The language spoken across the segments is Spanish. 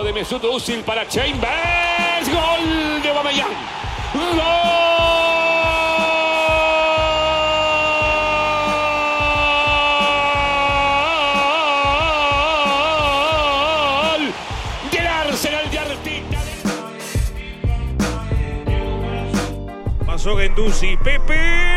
De Mesut Özil para Chambers. Gol de Aubameyang. ¡Gol! Del Arsenal de Arteta. Pasó Genduzi, Pepe.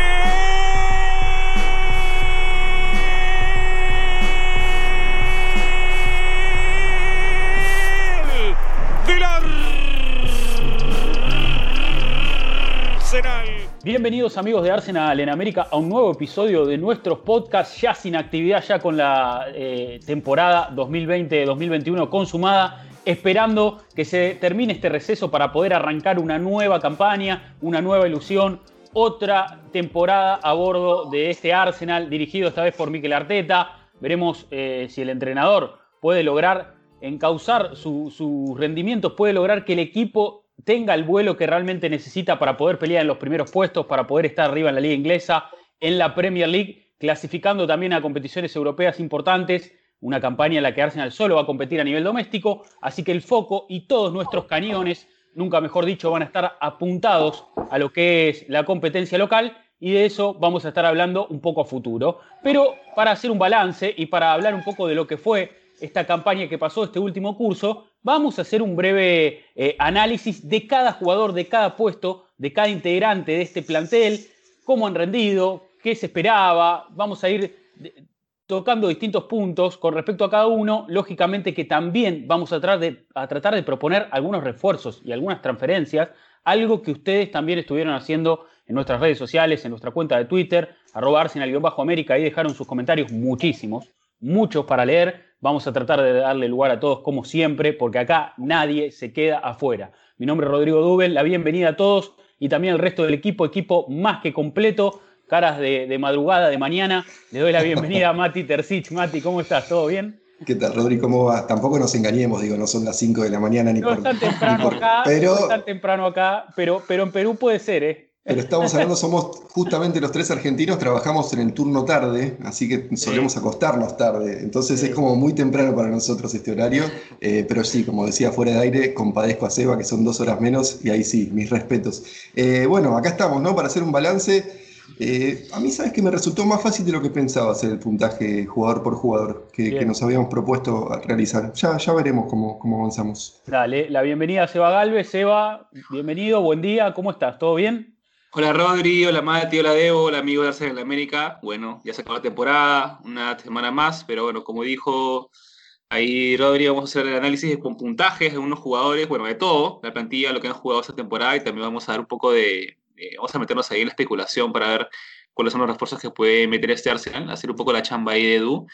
Bienvenidos amigos de Arsenal en América a un nuevo episodio de nuestros podcasts ya sin actividad, ya con la eh, temporada 2020-2021 consumada, esperando que se termine este receso para poder arrancar una nueva campaña, una nueva ilusión, otra temporada a bordo de este Arsenal dirigido esta vez por Mikel Arteta. Veremos eh, si el entrenador puede lograr encauzar su- sus rendimientos, puede lograr que el equipo tenga el vuelo que realmente necesita para poder pelear en los primeros puestos, para poder estar arriba en la liga inglesa, en la Premier League, clasificando también a competiciones europeas importantes, una campaña en la que Arsenal solo va a competir a nivel doméstico, así que el foco y todos nuestros cañones, nunca mejor dicho, van a estar apuntados a lo que es la competencia local. Y de eso vamos a estar hablando un poco a futuro. Pero para hacer un balance y para hablar un poco de lo que fue esta campaña que pasó este último curso, vamos a hacer un breve eh, análisis de cada jugador, de cada puesto, de cada integrante de este plantel, cómo han rendido, qué se esperaba, vamos a ir de- tocando distintos puntos con respecto a cada uno, lógicamente que también vamos a tratar, de, a tratar de proponer algunos refuerzos y algunas transferencias, algo que ustedes también estuvieron haciendo en nuestras redes sociales, en nuestra cuenta de Twitter, arroba arsenal-américa, ahí dejaron sus comentarios muchísimos, muchos para leer, vamos a tratar de darle lugar a todos como siempre, porque acá nadie se queda afuera. Mi nombre es Rodrigo Dubel, la bienvenida a todos y también al resto del equipo, equipo más que completo, caras de, de madrugada, de mañana. Le doy la bienvenida a Mati Tercich. Mati, ¿cómo estás? ¿Todo bien? ¿Qué tal, Rodri? ¿Cómo va? Tampoco nos engañemos, digo, no son las 5 de la mañana ni No por... es tan ni temprano por- acá, pero, no es tan temprano acá, pero, pero en Perú puede ser, ¿eh? Pero estamos hablando, somos justamente los tres argentinos, trabajamos en el turno tarde, así que solemos acostarnos tarde. Entonces Sí. es como muy temprano para nosotros este horario. eh, pero sí, como decía fuera de aire, compadezco a Seba, que son dos horas menos, y ahí sí, mis respetos. Eh, bueno, acá estamos, ¿no? Para hacer un balance. Eh, a mí, sabes que me resultó más fácil de lo que pensaba hacer el puntaje jugador por jugador que, nos habíamos propuesto realizar. Ya, ya veremos cómo, cómo avanzamos. Dale, la bienvenida a Seba Galvez. Seba, bienvenido, buen día, ¿cómo estás? ¿Todo bien? Hola Rodri, hola Mati, hola Debo, hola amigo de Arsenal de América. Bueno, ya se acabó la temporada, una semana más, pero bueno, como dijo ahí Rodri, vamos a hacer el análisis con puntajes de unos jugadores, bueno, de todo, la plantilla, lo que han jugado esta temporada y también vamos a dar un poco de, vamos a meternos ahí en la especulación para ver cuáles son los refuerzos que puede meter este Arsenal, hacer un poco la chamba ahí de Edu.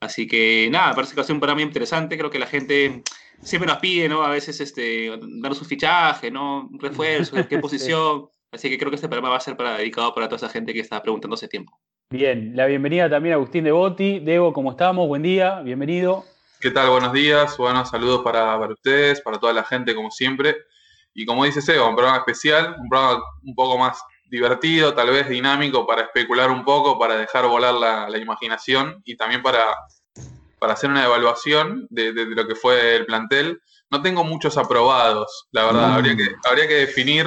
Así que nada, parece que va a ser un programa interesante, creo que la gente siempre nos pide, ¿no? A veces este, darnos un fichaje, ¿no? Un refuerzo, ¿en qué posición? Así que creo que este programa va a ser para, dedicado para toda esa gente que está preguntando hace tiempo. Bien, la bienvenida también a Agustín Devoti. Debo, ¿cómo estamos? Buen día, bienvenido. ¿Qué tal? Buenos días. Buenos saludos para, para ustedes, para toda la gente, como siempre. Y como dice Seba, un programa especial, un programa un poco más divertido, tal vez dinámico, para especular un poco, para dejar volar la, la imaginación y también para, para hacer una evaluación de, de- de lo que fue el plantel. No tengo muchos aprobados, la verdad. Mm. Habría, que, habría que definir,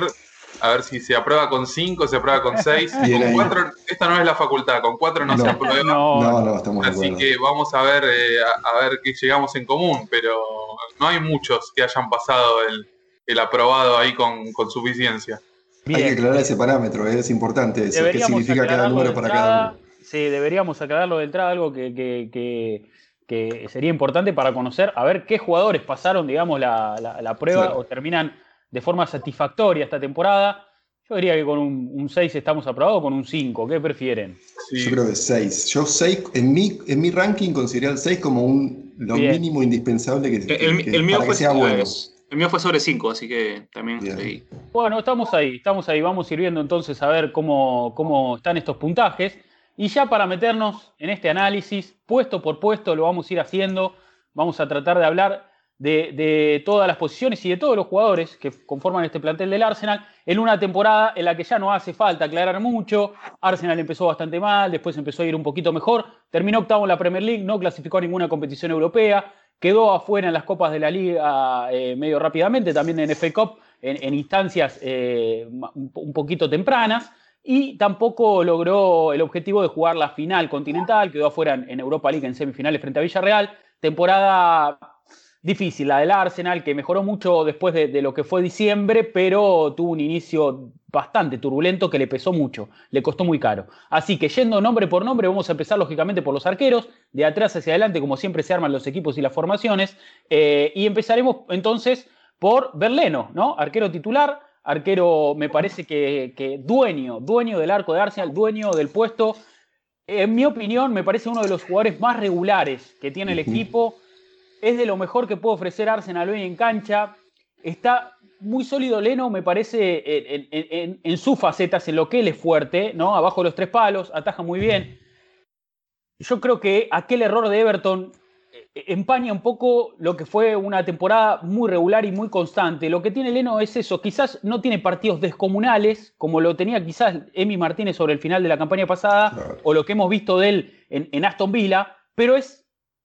a ver si se aprueba con cinco, se aprueba con seis. Bien Con ahí. cuatro, esta no es la facultad, con cuatro no, No. se aprueba. No, No, no, estamos Así que vamos a ver, eh, a, a ver qué llegamos en común, pero no hay muchos que hayan pasado el, el aprobado ahí con, con suficiencia. Hay que aclarar ese parámetro, eh, es importante eso. ¿Qué significa cada número para entrada. cada uno? Sí, deberíamos aclararlo de entrada, algo que, que- que- que sería importante para conocer, a ver qué jugadores pasaron, digamos, la, la- la prueba Claro. o terminan de forma satisfactoria esta temporada. Yo diría que con un, un 6 estamos aprobados o con un 5, ¿qué prefieren? Sí. Yo creo que 6. Yo 6, en mi, en mi ranking consideré el 6 como un, lo Bien. mínimo indispensable que, que- El, que- el mío para fue, que sea bueno. el mío fue sobre 5, así que también estoy- Bueno, estamos ahí, estamos ahí. Vamos a ir viendo entonces a ver cómo, cómo están estos puntajes. Y ya para meternos en este análisis, puesto por puesto, lo vamos a ir haciendo. Vamos a tratar de hablar de, todas las posiciones y de todos los jugadores que conforman este plantel del Arsenal en una temporada en la que ya no hace falta aclarar mucho. Arsenal empezó bastante mal, después empezó a ir un poquito mejor, terminó octavo en la Premier League, no clasificó a ninguna competición europea, quedó afuera en las copas de la liga eh, medio rápidamente, también en FA Cup, en, instancias eh, un poquito tempranas, y tampoco logró el objetivo de jugar la final continental, quedó afuera en Europa League en semifinales frente a Villarreal, temporada difícil, la del Arsenal, que mejoró mucho después de, lo que fue diciembre, pero tuvo un inicio bastante turbulento que le pesó mucho, le costó muy caro. Así que yendo nombre por nombre, vamos a empezar lógicamente por los arqueros, de atrás hacia adelante, como siempre se arman los equipos y las formaciones, eh, y empezaremos entonces por Berleno, ¿no? Arquero titular, arquero me parece que, dueño, dueño del arco de Arsenal, dueño del puesto. En mi opinión, me parece uno de los jugadores más regulares que tiene el equipo es de lo mejor que puede ofrecer Arsenal hoy en cancha. Está muy sólido Leno, me parece, en, sus facetas, en lo que él es fuerte, ¿no? Abajo de los tres palos, ataja muy bien. Yo creo que aquel error de Everton eh, empaña un poco lo que fue una temporada muy regular y muy constante. Lo que tiene Leno es eso, quizás no tiene partidos descomunales, como lo tenía quizás Emi Martínez sobre el final de la campaña pasada, o lo que hemos visto de él en Aston Villa, pero es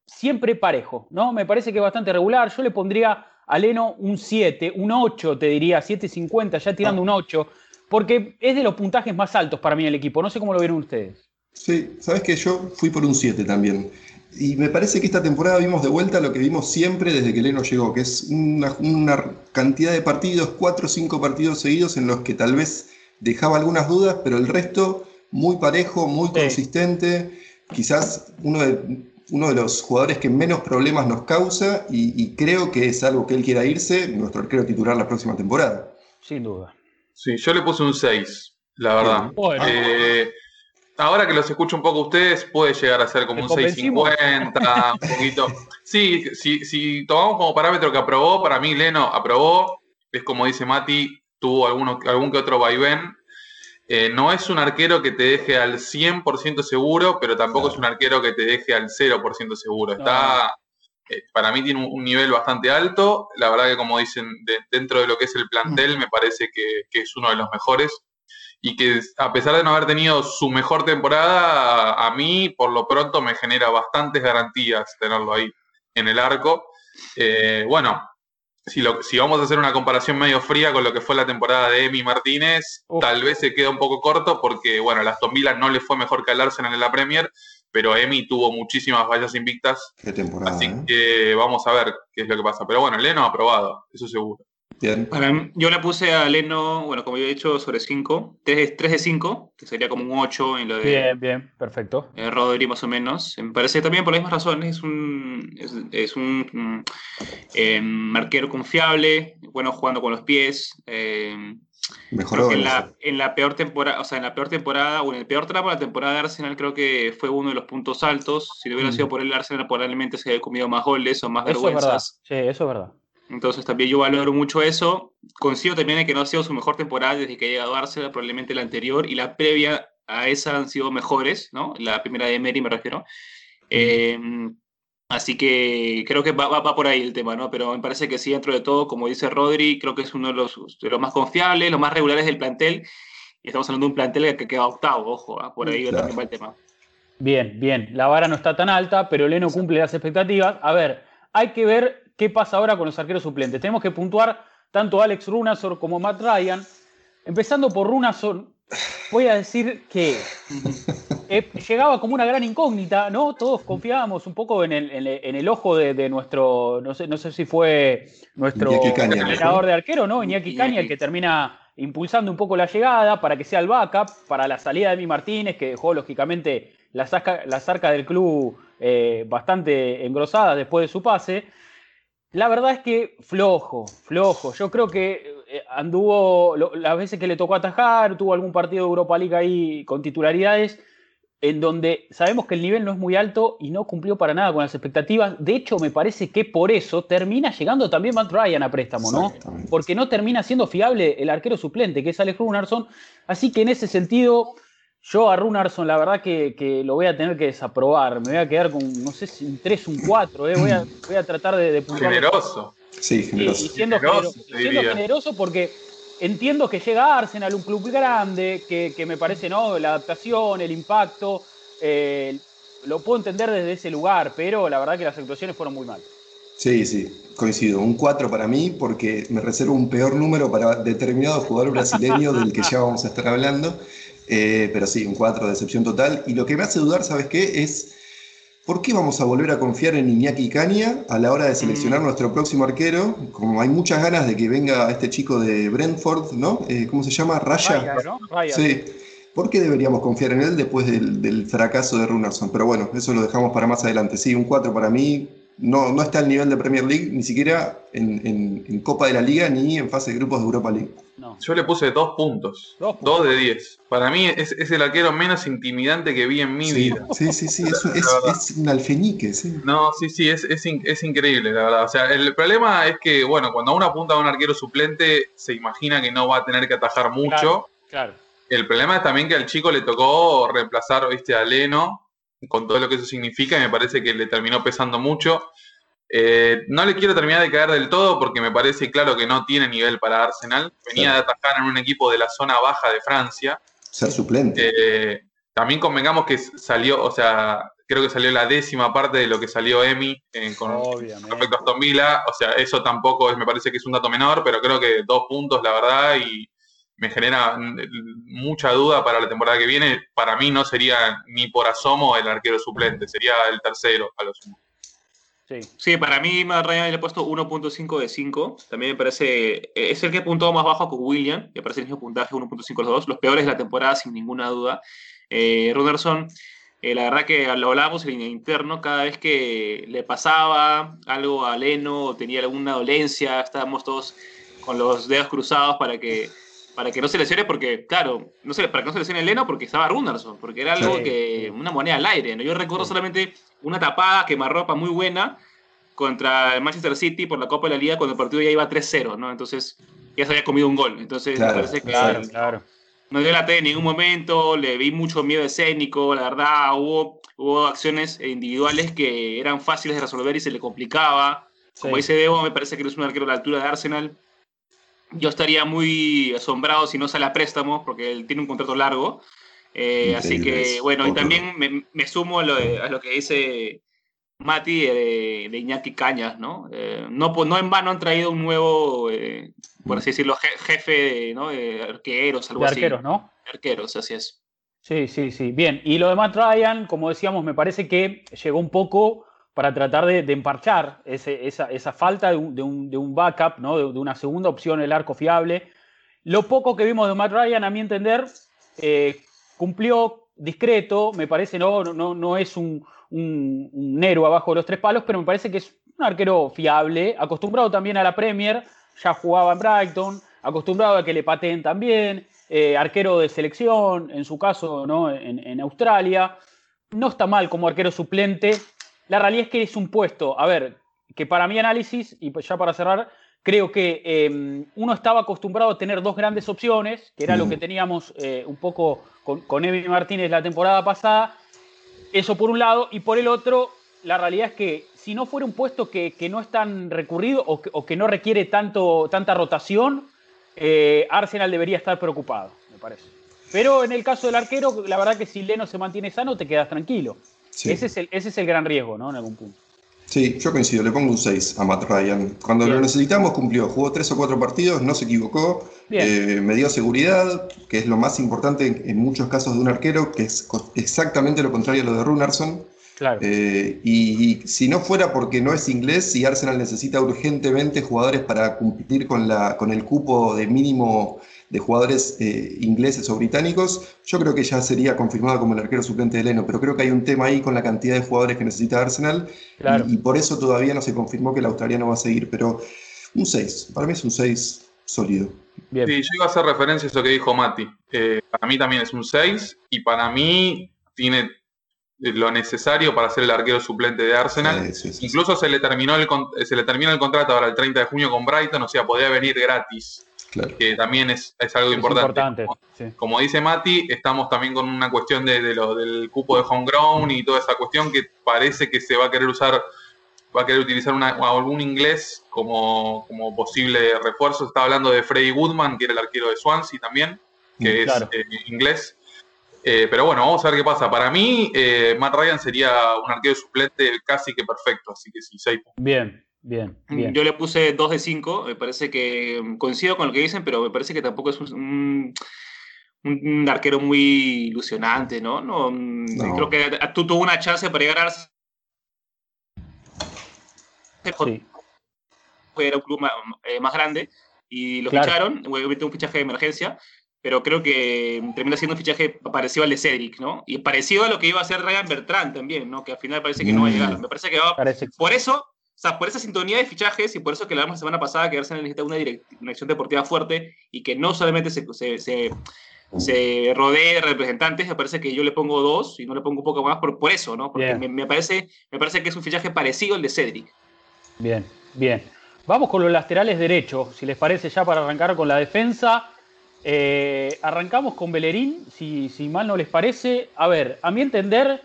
siempre parejo, ¿no? Me parece que es bastante regular. Yo le pondría a Leno un 7, un 8, te diría, 7.50, ya tirando un 8, porque es de los puntajes más altos para mí el equipo. No sé cómo lo vieron ustedes. Sí, sabes que yo fui por un 7 también. Y me parece que esta temporada vimos de vuelta lo que vimos siempre desde que Leno llegó, que es una, cantidad de partidos, 4 o 5 partidos seguidos en los que tal vez dejaba algunas dudas, pero el resto muy parejo, muy consistente. Quizás uno de, uno de los jugadores que menos problemas nos causa y, creo que es algo que él quiera irse, nuestro arquero titular la próxima temporada. Sin duda. Sí, yo le puse un 6, la verdad. Eh, ahora que los escucho un poco ustedes, puede llegar a ser como un 6.50, un poquito. Sí, si, si tomamos como parámetro que aprobó, para mí Leno aprobó, es como dice Mati, tuvo alguno, algún que otro vaivén, eh, no es un arquero que te deje al 100% seguro, pero tampoco es un arquero que te deje al 0% seguro. Está, eh, para mí tiene un, nivel bastante alto. La verdad que como dicen, dentro de lo que es el plantel, me parece que, es uno de los mejores. Y que a pesar de no haber tenido su mejor temporada, a mí por lo pronto me genera bastantes garantías tenerlo ahí en el arco. Eh, bueno, si, vamos a hacer una comparación medio fría con lo que fue la temporada de Emi Martínez, tal vez se queda un poco corto porque, bueno, a Aston Villa no le fue mejor que al Arsenal en la Premier, pero Emi tuvo muchísimas vallas invictas. Qué temporada. Así ¿eh? que vamos a ver qué es lo que pasa. Pero bueno, Leno ha aprobado, eso seguro yo le puse a Leno, bueno, como yo he dicho, sobre 5. 3, de 5, que sería como un 8 en lo de. Bien, bien, perfecto. Eh, Rodri, más o menos. Me parece también por las mismas razones. Es un, es, un mm, eh, marquero confiable, bueno jugando con los pies. Eh, Mejoró. En la, en la, peor temporada, o sea, en la peor temporada, o en el peor tramo de la temporada de Arsenal, creo que fue uno de los puntos altos. Si no hubiera mm. sido por el Arsenal, probablemente se hubiera comido más goles o más eso vergüenzas. Es verdad. Sí, eso es verdad. Entonces también yo valoro mucho eso. Consigo también que no ha sido su mejor temporada desde que ha llegado a Arsenal, probablemente la anterior y la previa a esa han sido mejores, ¿no? La primera de Emery me refiero. Em, así que creo que va, va, por ahí el tema, ¿no? Pero me parece que sí, dentro de todo, como dice Rodri, creo que es uno de los, de los más confiables, los más regulares del plantel. Y estamos hablando de un plantel que queda octavo, ojo, ¿ah? por ahí también va el tema. Bien, bien. La vara no está tan alta, pero Leno cumple las expectativas. A ver, hay que ver ¿Qué pasa ahora con los arqueros suplentes? Tenemos que puntuar tanto Alex Runasor como Matt Ryan. Empezando por Runasor, voy a decir que eh, llegaba como una gran incógnita, ¿no? Todos confiábamos un poco en el, ojo de, nuestro, no sé, no sé si fue nuestro entrenador de arquero, ¿no? Iñaki Caña, el que termina impulsando un poco la llegada para que sea el backup, para la salida de Mi Martínez, que dejó lógicamente la, zarca del club eh, bastante engrosada después de su pase. La verdad es que flojo, flojo. Yo creo que eh, anduvo las veces que le tocó atajar, tuvo algún partido de Europa League ahí con titularidades, en donde sabemos que el nivel no es muy alto y no cumplió para nada con las expectativas. De hecho, me parece que por eso termina llegando también Matt Ryan a préstamo, ¿no? Porque no termina siendo fiable el arquero suplente, que es Alex Runarsson. Así que en ese sentido yo a Runarsson, la verdad que, lo voy a tener que desaprobar. Me voy a quedar con, no sé si un 3, un 4. Eh. Voy, a, voy, a, tratar de, de Generoso. Sí, generoso. Y, siendo, generoso, porque entiendo que llega a Arsenal, un club grande, que, me parece, ¿no? La adaptación, el impacto. Eh, lo puedo entender desde ese lugar, pero la verdad que las actuaciones fueron muy mal. Sí, sí, coincido. Un 4 para mí porque me reservo un peor número para determinado jugador brasileño del que ya vamos a estar hablando. Eh, pero sí, un 4, decepción total. Y lo que me hace dudar, ¿sabes qué? Es ¿por qué vamos a volver a confiar en Iñaki Caña a la hora de seleccionar mm. nuestro próximo arquero? Como hay muchas ganas de que venga este chico de Brentford, ¿no? Eh, ¿Cómo se llama? Raya. ¿no? Sí. ¿Por qué deberíamos confiar en él después del, fracaso de Runerson? Pero bueno, eso lo dejamos para más adelante. Sí, un 4 para mí. No, no está al nivel de Premier League, ni siquiera en, Copa de la Liga, ni en fase de grupos de Europa League. Yo le puse dos puntos. Dos, de diez. Para mí es, el arquero menos intimidante que vi en mi vida. Sí, sí, sí, es, un alfeñique. Sí. No, sí, sí, es, es, increíble, la verdad. O sea, el problema es que, bueno, cuando uno apunta a un arquero suplente, se imagina que no va a tener que atajar mucho. claro. El problema es también que al chico le tocó reemplazar, viste, a Leno, con todo lo que eso significa, y me parece que le terminó pesando mucho. Eh, no le quiero terminar de caer del todo porque me parece claro que no tiene nivel para Arsenal. Venía de atacar en un equipo de la zona baja de Francia. Ser suplente. Eh, también convengamos que salió, o sea, creo que salió la décima parte de lo que salió Emi eh, con respecto a Aston Villa. O sea, eso tampoco es, me parece que es un dato menor, pero creo que dos puntos, la verdad, y me genera mucha duda para la temporada que viene. Para mí no sería ni por asomo el arquero suplente, sería el tercero a lo sumo. Sí. sí, para mí Matt Ryan le he puesto 1.5 de 5. También me parece, eh, es el que apuntó más bajo con William, me parece el mismo puntaje 1.5 los dos. Los peores de la temporada, sin ninguna duda. Eh, Ruderson, eh, la verdad que lo hablábamos en el interno, cada vez que le pasaba algo a Leno o tenía alguna dolencia, estábamos todos con los dedos cruzados para que para que no se lesione, porque, claro, no sé, para que no se lesione Leno, porque estaba Runderson, porque era algo que, una moneda al aire, ¿no? Yo recuerdo solamente una tapada quemarropa muy buena contra el Manchester City por la Copa de la Liga cuando el partido ya iba 3-0, ¿no? Entonces, ya se había comido un gol. Entonces, me parece que claro, no dio la T en ningún momento, le vi mucho miedo escénico, la verdad, hubo, hubo acciones individuales que eran fáciles de resolver y se le complicaba. Como dice Debo, me parece que no es un arquero a la altura de Arsenal yo estaría muy asombrado si no sale a préstamo, porque él tiene un contrato largo. Eh, así que, bueno, y también me, sumo a lo, que dice Mati de, Iñaki Cañas, ¿no? Eh, ¿no? No en vano han traído un nuevo, eh, por así decirlo, jefe ¿no? de arqueros, algo de arqueros, ¿no? Arqueros, así es. Sí, sí, sí. Bien, y lo de Matt Ryan, como decíamos, me parece que llegó un poco para tratar de, emparchar esa, falta de un, backup, ¿no? de, una segunda opción, el arco fiable. Lo poco que vimos de Matt Ryan, a mi entender, eh, cumplió discreto, me parece, no, no, no es un, Nero abajo de los tres palos, pero me parece que es un arquero fiable, acostumbrado también a la Premier, ya jugaba en Brighton, acostumbrado a que le pateen también, eh, arquero de selección, en su caso, ¿no? en Australia. No está mal como arquero suplente, la realidad es que es un puesto, a ver, que para mi análisis, y ya para cerrar, creo que em, uno estaba acostumbrado a tener dos grandes opciones, que era lo que teníamos eh, un poco con, con Martínez la temporada pasada. Eso por un lado, y por el otro, la realidad es que si no fuera un puesto que, no es tan recurrido o que, no requiere tanto, tanta rotación, eh, Arsenal debería estar preocupado, me parece. Pero en el caso del arquero, la verdad que si Leno se mantiene sano, te quedas tranquilo. Ese, es el, ese es el gran riesgo, ¿no? En algún punto. Sí, yo coincido, le pongo un 6 a Matt Ryan. Cuando lo necesitamos cumplió, jugó tres o cuatro partidos, no se equivocó, eh, me dio seguridad, que es lo más importante en, muchos casos de un arquero, que es exactamente lo contrario a lo de Runerson. Claro. Eh, y, y, si no fuera porque no es inglés, si Arsenal necesita urgentemente jugadores para competir con, la, con el cupo de mínimo de jugadores eh, ingleses o británicos, yo creo que ya sería confirmado como el arquero suplente de Leno, pero creo que hay un tema ahí con la cantidad de jugadores que necesita Arsenal y, por eso todavía no se confirmó que el australiano va a seguir, pero un 6, para mí es un 6 sólido. Sí, yo iba a hacer referencia a eso que dijo Mati. Eh, para mí también es un 6 y para mí tiene lo necesario para ser el arquero suplente de Arsenal. Incluso se le terminó el se le terminó el contrato ahora el 30 de junio con Brighton, o sea, podía venir gratis que también es, algo importante. como, dice Mati, estamos también con una cuestión de, lo, del cupo de homegrown y toda esa cuestión que parece que se va a querer usar, va a querer utilizar algún inglés como, como posible refuerzo. Estaba hablando de Freddy Woodman, que era el arquero de Swansea también, que mm, es eh, inglés. Eh, pero bueno, vamos a ver qué pasa. Para mí, eh, Matt Ryan sería un arquero suplente casi que perfecto, así que sí, 6 Bien, Bien, bien. Yo le puse 2 de 5, me parece que mm, coincido con lo que dicen, pero me parece que tampoco es un, un, un arquero muy ilusionante, ¿no? No, mm, No. Creo que tú tuvo una chance para llegar a Sí, era un club más, eh, más grande y lo Claro. ficharon, obviamente un fichaje de emergencia, pero creo que termina siendo un fichaje parecido al de Cedric, ¿no? Y parecido a lo que iba a hacer Ryan Bertrand también, ¿no? Que al final parece que no va a Mm. llegar. Me parece que va, parece. por eso, o sea, por esa sintonía de fichajes y por eso que la hablamos la semana pasada, que Arsenal necesita una direc- dirección deportiva fuerte y que no solamente se, se, se, se rodee de representantes, me parece que yo le pongo dos y no le pongo un poco más por, por eso, ¿no? Porque Bien. me, me parece, me parece que es un fichaje parecido al de Cedric. Bien, bien. Vamos con los laterales derechos, si les parece ya para arrancar con la defensa. Eh, arrancamos con Bellerín, si, si mal no les parece. A ver, a mi entender,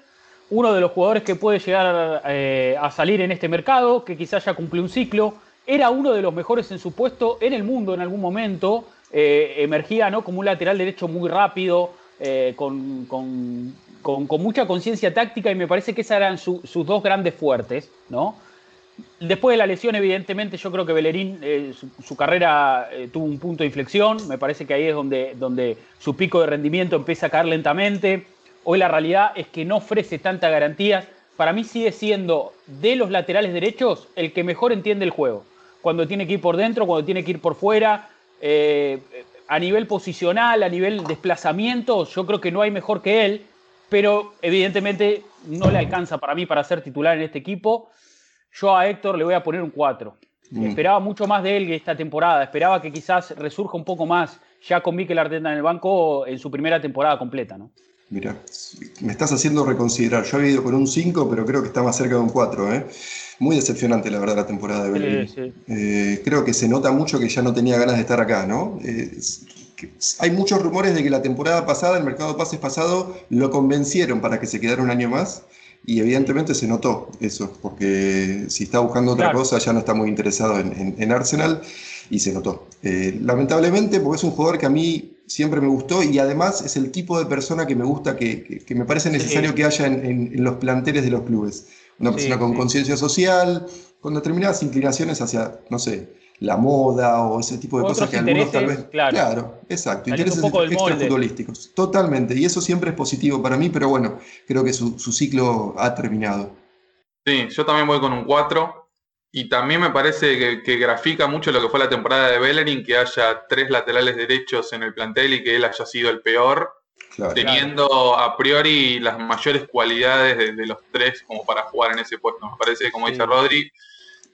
uno de los jugadores que puede llegar eh, a salir en este mercado, que quizás ya cumplió un ciclo, era uno de los mejores en su puesto en el mundo en algún momento. eh, emergía ¿no? como un lateral derecho muy rápido, eh, con, con- con- mucha conciencia táctica y me parece que esas eran su- sus dos grandes fuertes, ¿no? Después de la lesión, evidentemente, yo creo que Bellerín, su, carrera tuvo un punto de inflexión. Me parece que ahí es donde, donde su pico de rendimiento empieza a caer lentamente. Hoy la realidad es que no ofrece tantas garantías. Para mí sigue siendo de los laterales derechos el que mejor entiende el juego. Cuando tiene que ir por dentro, cuando tiene que ir por fuera. eh, a nivel posicional, a nivel desplazamiento, yo creo que no hay mejor que él. Pero evidentemente no le alcanza para mí para ser titular en este equipo. Yo a Héctor le voy a poner un 4. Mm. Esperaba mucho más de él esta temporada. Esperaba que quizás resurja un poco más ya con Mikel Arteta en el banco en su primera temporada completa, ¿no? Mira, me estás haciendo reconsiderar. Yo había ido con un 5, pero creo que está más cerca de un 4. ¿eh? Muy decepcionante, la verdad, la temporada de. Sí, sí. Eh, creo que se nota mucho que ya no tenía ganas de estar acá, ¿no? Eh, hay muchos rumores de que la temporada pasada, el mercado de pases pasado, lo convencieron para que se quedara un año más. Y evidentemente se notó eso, porque si está buscando otra Claro. cosa ya no está muy interesado en, en- en Arsenal y se notó. Lamentablemente, porque es un jugador que a mí siempre me gustó y además es el tipo de persona que me gusta, que, que- que me parece necesario Sí. que haya en, en- en los planteles de los clubes. Una Sí, persona con sí. conciencia social, con determinadas inclinaciones hacia, no sé, la moda o ese tipo de Otros cosas que algunos tal vez. intereses, claro. exacto. Intereses extrafutbolísticos. Totalmente. Y eso siempre es positivo para mí, pero bueno, creo que su, su ciclo ha terminado. Sí, yo también voy con un 4. Y también me parece que, que grafica mucho lo que fue la temporada de Bellerin, que haya tres laterales derechos en el plantel y que él haya sido el peor, Claro. teniendo a priori las mayores cualidades de, de los tres como para jugar en ese puesto. Me parece, como Sí. dice Rodri,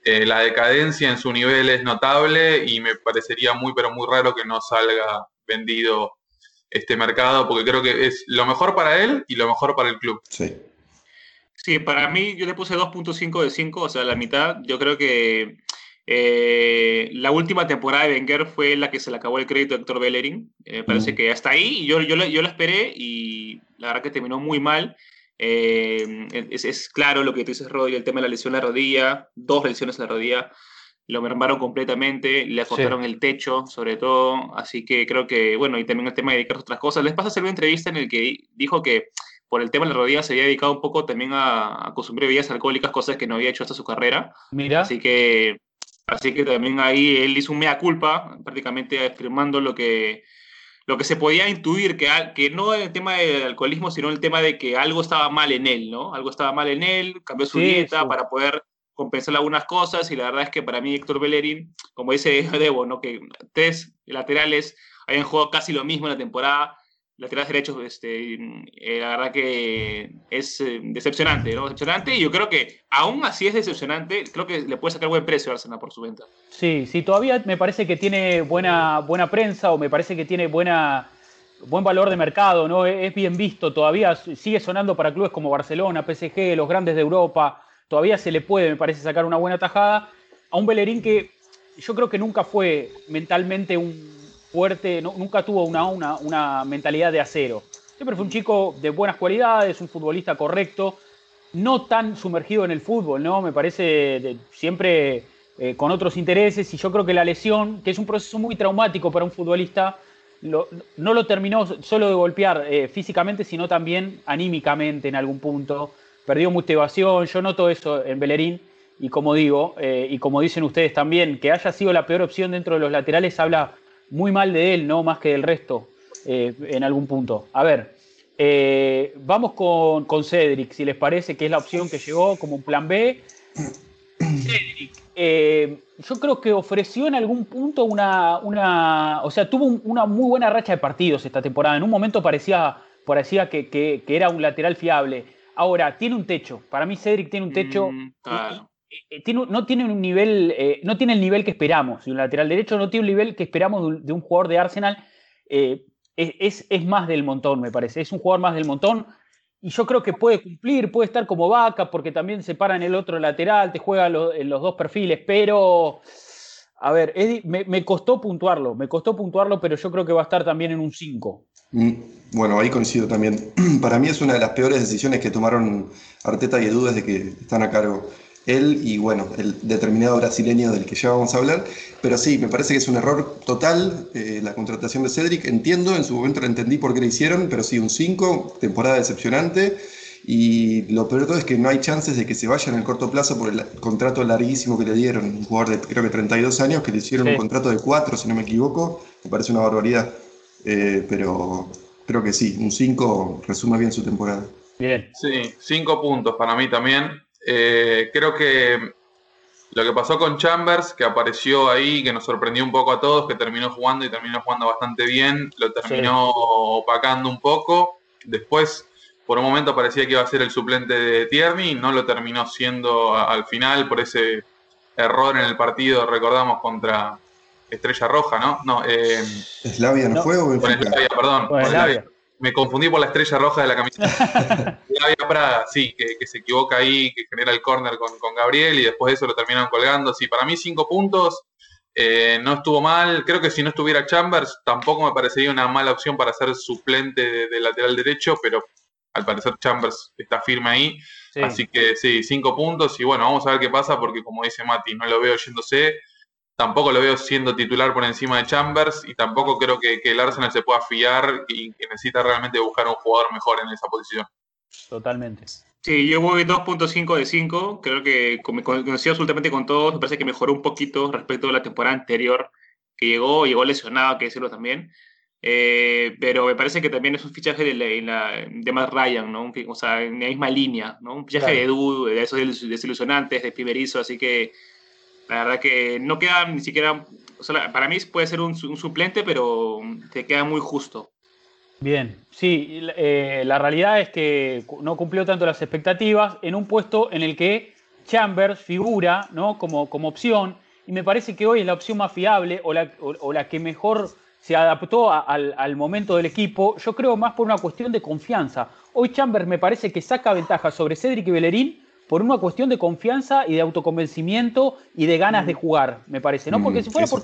eh, la decadencia en su nivel es notable y me parecería muy, pero muy raro que no salga vendido este mercado, porque creo que es lo mejor para él y lo mejor para el club. Sí. Sí, para mí yo le puse 2.5 de 5, o sea, la mitad. Yo creo que eh, la última temporada de Wenger fue la que se le acabó el crédito a Héctor Bellerin. Eh, parece Mm. que hasta ahí yo, yo, yo lo esperé y la verdad que terminó muy mal. Eh, es, es claro lo que tú dices, Rodri, el tema de la lesión en la rodilla, dos lesiones en la rodilla, lo mermaron completamente, le cortaron el techo, sobre todo, así que creo que, bueno, y también el tema de dedicarse a otras cosas. Les pasa hacer una entrevista en el que di- dijo que por el tema de la rodilla se había dedicado un poco también a, a consumir bebidas alcohólicas, cosas que no había hecho hasta su carrera. Mira, Así que, así que también ahí él hizo un mea culpa, prácticamente afirmando lo que, lo que se podía intuir, que, que no el tema del alcoholismo, sino el tema de que algo estaba mal en él, ¿no? Algo estaba mal en él, cambió su Sí, dieta sí. para poder compensar algunas cosas y la verdad es que para mí Héctor Bellerín, como dice Debo, ¿no? que tres laterales habían jugado casi lo mismo en la temporada, laterales derechos, este, eh, la verdad que es eh, decepcionante, ¿no? Decepcionante y yo creo que aún así es decepcionante, creo que le puede sacar buen precio a Arsenal por su venta. sí, sí, todavía me parece que tiene buena, buena prensa o me parece que tiene buena, buen valor de mercado, ¿no? Es bien visto, todavía sigue sonando para clubes como Barcelona, PSG, los grandes de Europa, todavía se le puede, me parece, sacar una buena tajada a un Bellerín que yo creo que nunca fue mentalmente un fuerte, nunca tuvo una, una, una mentalidad de acero. Siempre fue un chico de buenas cualidades, un futbolista correcto, no tan sumergido en el fútbol, ¿no? Me parece siempre eh, con otros intereses y yo creo que la lesión, que es un proceso muy traumático para un futbolista, no lo terminó solo de golpear eh, físicamente, sino también anímicamente en algún punto. Perdió motivación, yo noto eso en Bellerín y como digo, eh, y como dicen ustedes también, que haya sido la peor opción dentro de los laterales habla muy mal de él, no más que del resto, eh, en algún punto. A ver, eh, vamos con, con, Cedric, si les parece que es la opción que llegó como un plan B. Cedric, yo creo que ofreció en algún punto una, una o sea, tuvo una muy buena racha de partidos esta temporada. En un momento parecía, parecía que, que, que era un lateral fiable. Ahora, tiene un techo. Para mí, Cedric tiene un techo. Mm, eh, tiene, no tiene un nivel, eh, no tiene el nivel que esperamos de un lateral derecho, no tiene un nivel que esperamos de un, jugador de Arsenal. Eh, es, es, más del montón, me parece. Es un jugador más del montón. Y yo creo que puede cumplir, puede estar como vaca, porque también se para en el otro lateral, te juega en los dos perfiles, pero. A ver, me, me, costó puntuarlo, me costó puntuarlo, pero yo creo que va a estar también en un 5. Mm, bueno, ahí coincido también. Para mí es una de las peores decisiones que tomaron Arteta y Edu desde que están a cargo él y bueno, el determinado brasileño del que ya vamos a hablar. Pero sí, me parece que es un error total eh, la contratación de Cedric. Entiendo, en su momento lo entendí por qué lo hicieron, pero sí, un 5, temporada decepcionante. Y lo peor de todo es que no hay chances de que se vaya en el corto plazo por el contrato larguísimo que le dieron. Un jugador de creo que 32 años que le hicieron un contrato de 4, si no me equivoco. Me parece una barbaridad. Eh, pero creo que sí, un 5 resume bien su temporada. Bien. Sí, 5 puntos para mí también. Eh, creo que lo que pasó con Chambers, que apareció ahí, que nos sorprendió un poco a todos, que terminó jugando y terminó jugando bastante bien, lo terminó opacando un poco. Después, por un momento parecía que iba a ser el suplente de Tierney, no lo terminó siendo al final por ese error en el partido, recordamos, contra Estrella Roja, ¿no? No, eh, ¿Eslavia no, fue o perdón me confundí por la estrella roja de la camiseta. Praga, sí, que, se equivoca ahí, que genera el córner con, Gabriel y después de eso lo terminan colgando. Sí, para mí cinco puntos, eh, no estuvo mal. Creo que si no estuviera Chambers, tampoco me parecería una mala opción para ser suplente de, lateral derecho, pero al parecer Chambers está firme ahí. Así que sí, cinco puntos y bueno, vamos a ver qué pasa porque como dice Mati, no lo veo yéndose tampoco lo veo siendo titular por encima de Chambers y tampoco creo que, el Arsenal se pueda fiar y que necesita realmente buscar un jugador mejor en esa posición. Totalmente. Sí, yo voy 2.5 de 5. Creo que me conocí absolutamente con todos. Me parece que mejoró un poquito respecto a la temporada anterior que llegó, llegó lesionado, que decirlo también. Eh, pero me parece que también es un fichaje de, la, de Matt Ryan, ¿no? o sea, en la misma línea, ¿no? Un fichaje de Edu, de esos desilusionantes, de primerizo, así que la verdad que no queda ni siquiera, para mí puede ser un, suplente, pero te queda muy justo. Bien, sí, eh, la realidad es que no cumplió tanto las expectativas en un puesto en el que Chambers figura ¿no? como, como opción y me parece que hoy es la opción más fiable o la, o, la que mejor se adaptó al, al, momento del equipo, yo creo más por una cuestión de confianza. Hoy Chambers me parece que saca ventaja sobre Cedric y Bellerín por una cuestión de confianza y de autoconvencimiento y de ganas de mm. jugar, me parece, ¿no? Porque mm, si fuera por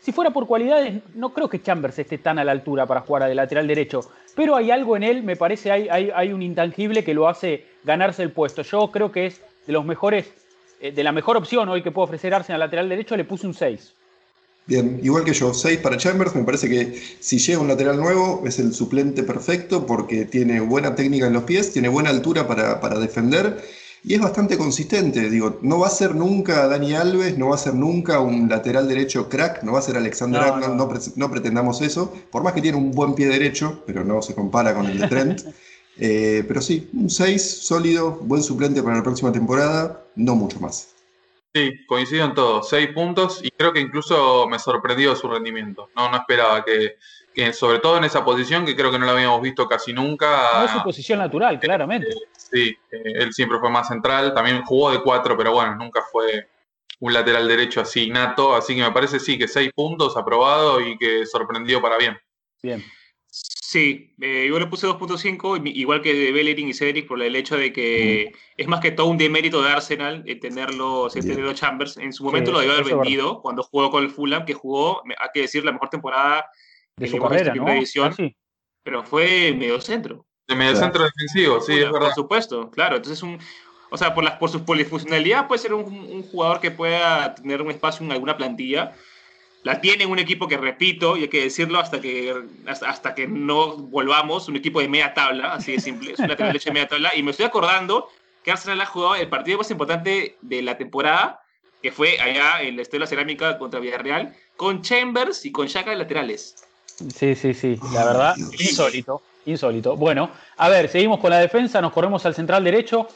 si fuera por cualidades, no creo que Chambers esté tan a la altura para jugar de lateral derecho. Pero hay algo en él, me parece, hay, hay, un intangible que lo hace ganarse el puesto. Yo creo que es de los mejores, eh, de la mejor opción hoy que puede ofrecer Arsenal lateral derecho, le puse un 6. Bien, igual que yo, 6 para Chambers, me parece que si llega un lateral nuevo es el suplente perfecto porque tiene buena técnica en los pies, tiene buena altura para, para defender y es bastante consistente. Digo, no va a ser nunca Dani Alves, no va a ser nunca un lateral derecho crack, no va a ser Alexander Arnold, no, pretendamos eso, por más que tiene un buen pie derecho, pero no se compara con el de Trent. Eh, pero sí, un 6 sólido, buen suplente para la próxima temporada, no mucho más. Sí, coincido en todo, 6 puntos y creo que incluso me sorprendió su rendimiento. No, no esperaba que, sobre todo en esa posición, que creo que no la habíamos visto casi nunca. No es su posición natural, claramente. Sí, eh, él siempre fue más central, también jugó de cuatro, pero bueno, nunca fue un lateral derecho así nato, así que me parece sí que seis puntos aprobado y que sorprendió para bien. Bien. Sí, eh, yo le puse 2.5, igual que de Bellerin y Cedric, por el hecho de que es más que todo un demérito de Arsenal tenerlo, tenerlo Chambers. En su momento lo debió haber vendido cuando jugó con el Fulham, que jugó, hay que decir, la mejor temporada de su carrera, ¿no? edición, pero fue medio centro. De mediocentro defensivo, sí, es verdad. Por supuesto, claro. Entonces, un, o sea, por, las, por su polifuncionalidad puede ser un, jugador que pueda tener un espacio en alguna plantilla. La tiene un equipo que, repito, y hay que decirlo hasta que, hasta, que no volvamos, un equipo de media tabla, así de simple, es una de media tabla. Y me estoy acordando que Arsenal ha jugado el partido más importante de la temporada, que fue allá en la Estela Cerámica contra Villarreal, con Chambers y con Shaka de laterales. Sí, sí, sí, la verdad, insólito, insólito. Bueno, a ver, seguimos con la defensa, nos corremos al central derecho.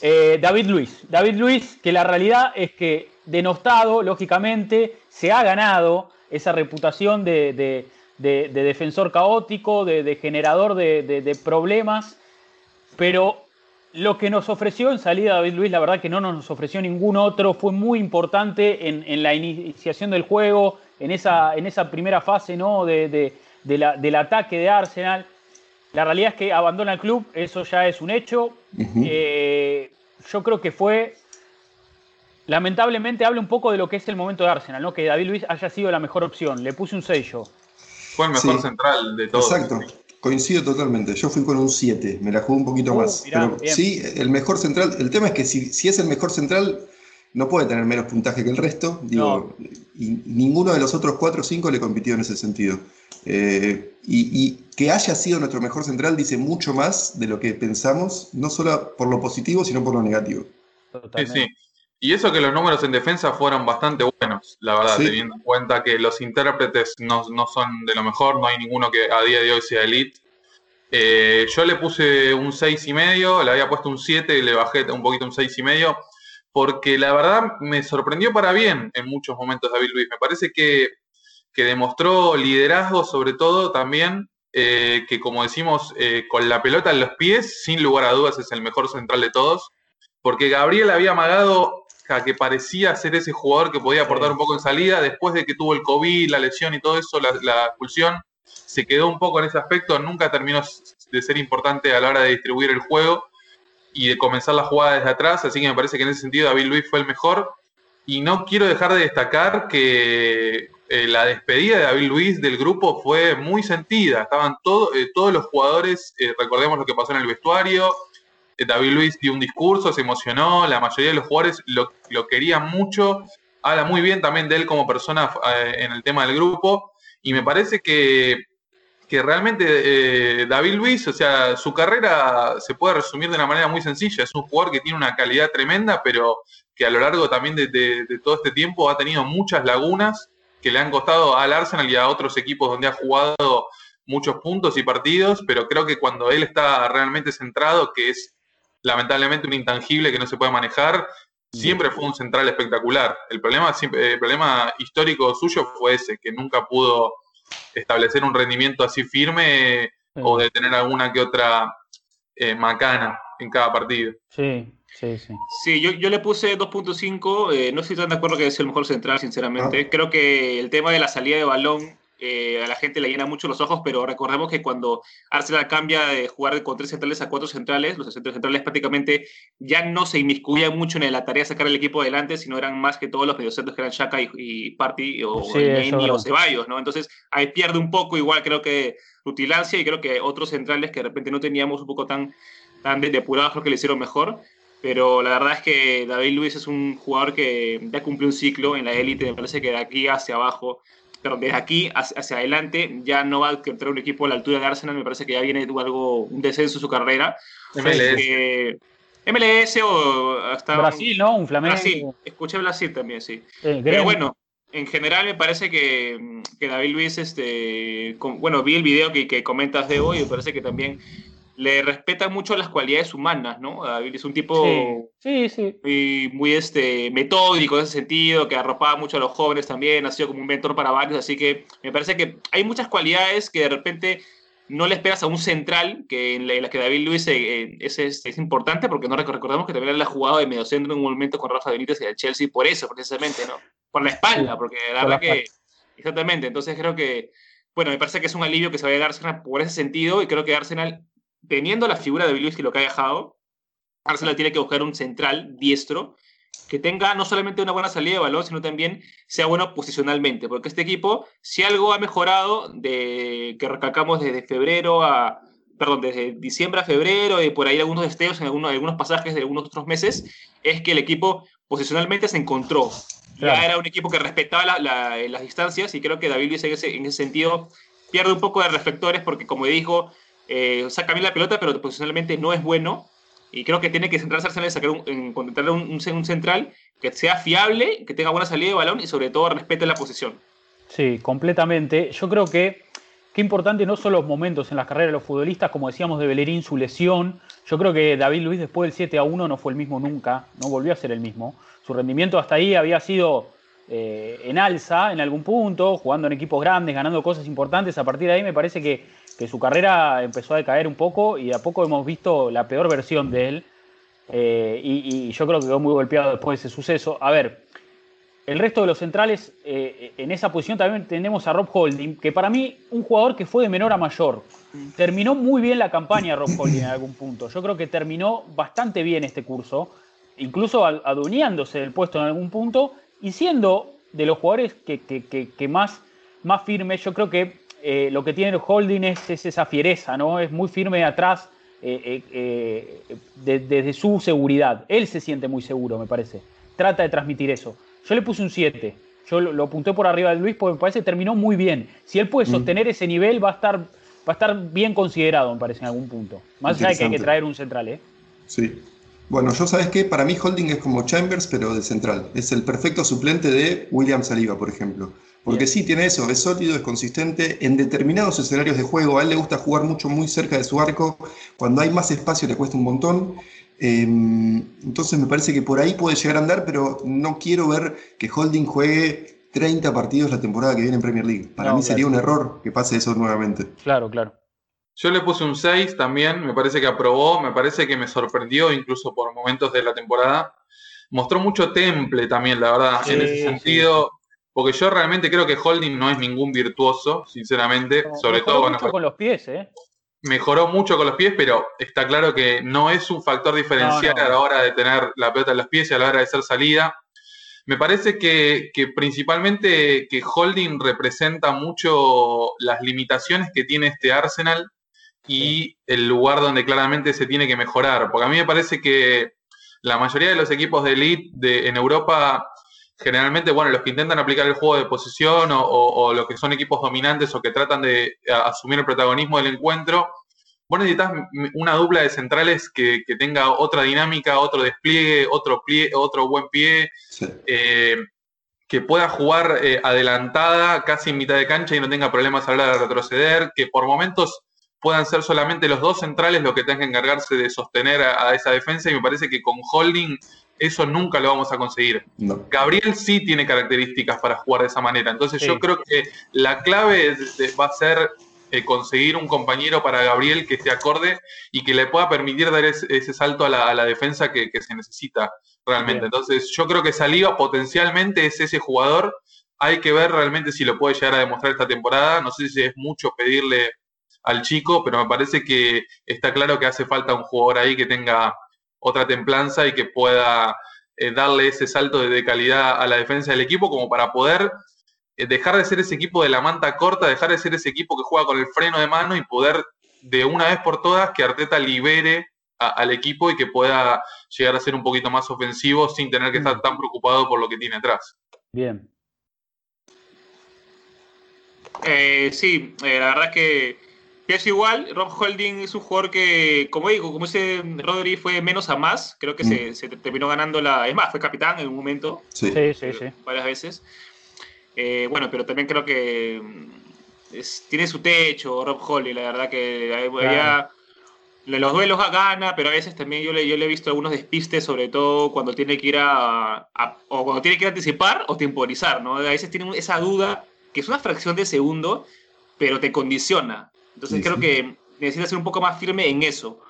Eh, David Luis, David Luis, que la realidad es que denostado, lógicamente, se ha ganado esa reputación de, defensor caótico, de, generador de, problemas, pero lo que nos ofreció en salida David Luis, la verdad que no nos ofreció ningún otro, fue muy importante en, la iniciación del juego, en esa, en esa primera fase ¿no? del ataque de Arsenal. La realidad es que abandona el club, eso ya es un hecho. Eh, yo creo que fue lamentablemente habla un poco de lo que es el momento de Arsenal, ¿no? Que David Luis haya sido la mejor opción. Le puse un sello. Fue el mejor central de todos. Exacto. Coincido totalmente. Yo fui con un 7, me la jugué un poquito uh, más. Pero sí, el mejor central. El tema es que si, si, es el mejor central, no puede tener menos puntaje que el resto. Digo, y ninguno de los otros 4 o 5 le compitió en ese sentido. Eh, y, y, que haya sido nuestro mejor central dice mucho más de lo que pensamos, no solo por lo positivo, sino por lo negativo. Totalmente. Sí, sí. Y eso que los números en defensa fueron bastante buenos, la verdad, teniendo en cuenta que los intérpretes no, son de lo mejor, no hay ninguno que a día de hoy sea elite. Eh, yo le puse un 6 y medio, le había puesto un 7 y le bajé un poquito un 6 y medio, porque la verdad me sorprendió para bien en muchos momentos David Luis. Me parece que, demostró liderazgo, sobre todo también, eh, que como decimos, eh, con la pelota en los pies, sin lugar a dudas es el mejor central de todos, porque Gabriel había amagado que parecía ser ese jugador que podía aportar un poco en salida, después de que tuvo el COVID, la lesión y todo eso, la, expulsión, se quedó un poco en ese aspecto, nunca terminó de ser importante a la hora de distribuir el juego y de comenzar la jugada desde atrás, así que me parece que en ese sentido David Luis fue el mejor. Y no quiero dejar de destacar que eh, la despedida de David Luis del grupo fue muy sentida. Estaban eh, todos los jugadores, eh, recordemos lo que pasó en el vestuario, David Luis dio un discurso, se emocionó, la mayoría de los jugadores lo, querían mucho, habla muy bien también de él como persona eh, en el tema del grupo, y me parece que, realmente eh, David Luis, o sea, su carrera se puede resumir de una manera muy sencilla, es un jugador que tiene una calidad tremenda, pero que a lo largo también de, todo este tiempo ha tenido muchas lagunas que le han costado al Arsenal y a otros equipos donde ha jugado muchos puntos y partidos, pero creo que cuando él está realmente centrado, que es lamentablemente un intangible que no se puede manejar. Siempre fue un central espectacular. El problema, el problema histórico suyo fue ese, que nunca pudo establecer un rendimiento así firme o de tener alguna que otra eh, macana en cada partido. Sí, sí, sí. Sí, yo, yo le puse 2.5. Eh, no estoy tan de acuerdo que es el mejor central, sinceramente. Ah. Creo que el tema de la salida de balón eh, a la gente le llena mucho los ojos, pero recordemos que cuando Arsenal cambia de jugar con tres centrales a cuatro centrales, los centros centrales prácticamente ya no se inmiscuían mucho en la tarea de sacar el equipo adelante, sino eran más que todos los mediocentros que eran Shaka y, Party o, o Ceballos, ¿no? Entonces ahí pierde un poco igual creo que rutilancia y creo que otros centrales que de repente no teníamos un poco tan, tan depurados creo que le hicieron mejor pero la verdad es que David Luis es un jugador que ya cumplió un ciclo en la élite, me parece que de aquí hacia abajo pero desde aquí hacia, adelante ya no va a tener un equipo a la altura de Arsenal, me parece que ya viene algo, un descenso en su carrera. MLS. MLS o hasta... Brasil, ¿no? Un Flamengo. Brasil, escuché Brasil también, sí. pero bueno, en general me parece que, que David Luis, este, bueno, vi el video que, que comentas de hoy me parece que también le respeta mucho las cualidades humanas, ¿no? David es un tipo sí, sí, Muy, este, metódico en ese sentido, que arropaba mucho a los jóvenes también, ha sido como un mentor para varios, así que me parece que hay muchas cualidades que de repente no le esperas a un central, que en la, que David Luis eh, es, es, importante, porque no recordemos que también él ha jugado de mediocentro en un momento con Rafa Benítez y el Chelsea por eso, precisamente, ¿no? Por la espalda, porque la verdad que... Exactamente, entonces creo que, bueno, me parece que es un alivio que se vaya a Arsenal por ese sentido y creo que Arsenal teniendo la figura de Luis que lo que ha dejado, Arsenal tiene que buscar un central diestro que tenga no solamente una buena salida de balón, sino también sea bueno posicionalmente, porque este equipo, si algo ha mejorado de que recalcamos desde febrero a, perdón, desde diciembre a febrero y por ahí algunos destellos en algunos, algunos pasajes de algunos otros meses, es que el equipo posicionalmente se encontró. Ya era un equipo que respetaba las distancias y creo que David Luis en ese, en ese sentido pierde un poco de reflectores porque, como dijo, eh, saca bien la pelota, pero posicionalmente no es bueno. Y creo que tiene que centrarse Arsenal en, sacar un, en contratar un, un, un central que sea fiable, que tenga buena salida de balón y sobre todo respete la posición. Sí, completamente. Yo creo que qué importante no son los momentos en las carreras de los futbolistas, como decíamos de Bellerín, su lesión. Yo creo que David Luis después del 7 a 1 no fue el mismo nunca, no volvió a ser el mismo. Su rendimiento hasta ahí había sido eh, en alza en algún punto, jugando en equipos grandes, ganando cosas importantes. A partir de ahí me parece que, que su carrera empezó a decaer un poco y de a poco hemos visto la peor versión de él. Eh, y, yo creo que quedó muy golpeado después de ese suceso. A ver, el resto de los centrales, eh, en esa posición también tenemos a Rob Holding, que para mí un jugador que fue de menor a mayor. Terminó muy bien la campaña Rob Holding en algún punto. Yo creo que terminó bastante bien este curso, incluso adueñándose del puesto en algún punto y siendo de los jugadores que, que, más, más firmes. Yo creo que eh, lo que tiene Holding es, es, esa fiereza, ¿no? Es muy firme atrás eh, eh, de, desde su seguridad. Él se siente muy seguro, me parece. Trata de transmitir eso. Yo le puse un 7. Yo lo, lo, apunté por arriba de Luis porque me parece que terminó muy bien. Si él puede sostener mm. ese nivel, va a estar, va a estar bien considerado, me parece, en algún punto. Más allá de que hay que traer un central, ¿eh? Sí. Bueno, yo sabes que para mí Holding es como Chambers, pero de central. Es el perfecto suplente de William Saliba, por ejemplo. Porque sí, tiene eso, es sólido, es consistente. En determinados escenarios de juego, a él le gusta jugar mucho muy cerca de su arco. Cuando hay más espacio le cuesta un montón. Eh, entonces me parece que por ahí puede llegar a andar, pero no quiero ver que Holding juegue 30 partidos la temporada que viene en Premier League. Para no, mí sería un error que pase eso nuevamente. Claro, claro. Yo le puse un 6 también, me parece que aprobó, me parece que me sorprendió incluso por momentos de la temporada. Mostró mucho temple también, la verdad, sí, en ese sentido. Sí. Porque yo realmente creo que Holding no es ningún virtuoso, sinceramente. No, sobre todo con, mucho con los pies, ¿eh? Mejoró mucho con los pies, pero está claro que no es un factor diferencial no, no. a la hora de tener la pelota en los pies y a la hora de ser salida. Me parece que, que, principalmente que Holding representa mucho las limitaciones que tiene este Arsenal y el lugar donde claramente se tiene que mejorar. Porque a mí me parece que la mayoría de los equipos de elite de, en Europa, generalmente, bueno, los que intentan aplicar el juego de posición o, o, o los que son equipos dominantes o que tratan de asumir el protagonismo del encuentro, vos necesitas una dupla de centrales que, que, tenga otra dinámica, otro despliegue, otro, plie, otro buen pie, sí. eh, que pueda jugar eh, adelantada casi en mitad de cancha y no tenga problemas a la hora de retroceder, que por momentos puedan ser solamente los dos centrales los que tengan que encargarse de sostener a, a, esa defensa y me parece que con Holding eso nunca lo vamos a conseguir. No. Gabriel sí tiene características para jugar de esa manera, entonces sí. yo creo que la clave va a ser eh, conseguir un compañero para Gabriel que esté acorde y que le pueda permitir dar ese, ese salto a la, a la defensa que, que, se necesita realmente. Bien. Entonces yo creo que Saliva potencialmente es ese jugador, hay que ver realmente si lo puede llegar a demostrar esta temporada, no sé si es mucho pedirle al chico, pero me parece que está claro que hace falta un jugador ahí que tenga otra templanza y que pueda eh, darle ese salto de, de, calidad a la defensa del equipo como para poder eh, dejar de ser ese equipo de la manta corta, dejar de ser ese equipo que juega con el freno de mano y poder de una vez por todas que Arteta libere a, al equipo y que pueda llegar a ser un poquito más ofensivo sin tener que estar tan preocupado por lo que tiene atrás. Bien. Eh, sí, eh, la verdad que es igual, Rob Holding es un jugador que, como digo, como ese Rodri fue menos a más, creo que mm. se, se, terminó ganando la... Es más, fue capitán en un momento. Sí, sí, sí. sí. Varias veces. Eh, bueno, pero también creo que mm, es, tiene su techo Rob Holding, la verdad que había... Los duelos gana, pero a veces también yo le, yo le he visto algunos despistes, sobre todo cuando tiene que ir a, a, o cuando tiene que ir a anticipar o temporizar, ¿no? A veces tiene esa duda, que es una fracción de segundo, pero te condiciona. Entonces sí, creo sí. que necesita ser un poco más firme en eso.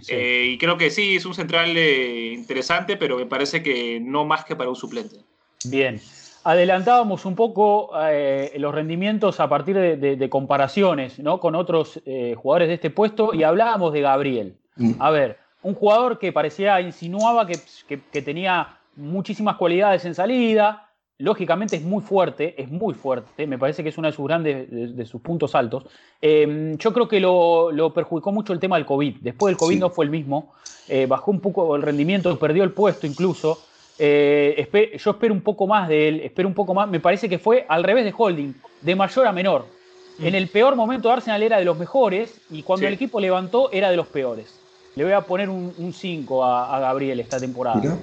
Sí. Eh, y creo que sí, es un central eh, interesante, pero me parece que no más que para un suplente. Bien. Adelantábamos un poco eh, los rendimientos a partir de, de, de comparaciones ¿no? con otros eh, jugadores de este puesto y hablábamos de Gabriel. Mm. A ver, un jugador que parecía, insinuaba que, que, que tenía muchísimas cualidades en salida, lógicamente es muy fuerte, es muy fuerte, me parece que es uno de sus grandes, de, de sus puntos altos. Eh, yo creo que lo, lo, perjudicó mucho el tema del COVID. Después del COVID sí. no fue el mismo, eh, bajó un poco el rendimiento, perdió el puesto incluso. Eh, esper yo espero un poco más de él, espero un poco más. Me parece que fue al revés de Holding, de mayor a menor. Mm. En el peor momento Arsenal era de los mejores y cuando sí. el equipo levantó era de los peores. le voy a poner un 5 a, a, Gabriel esta temporada.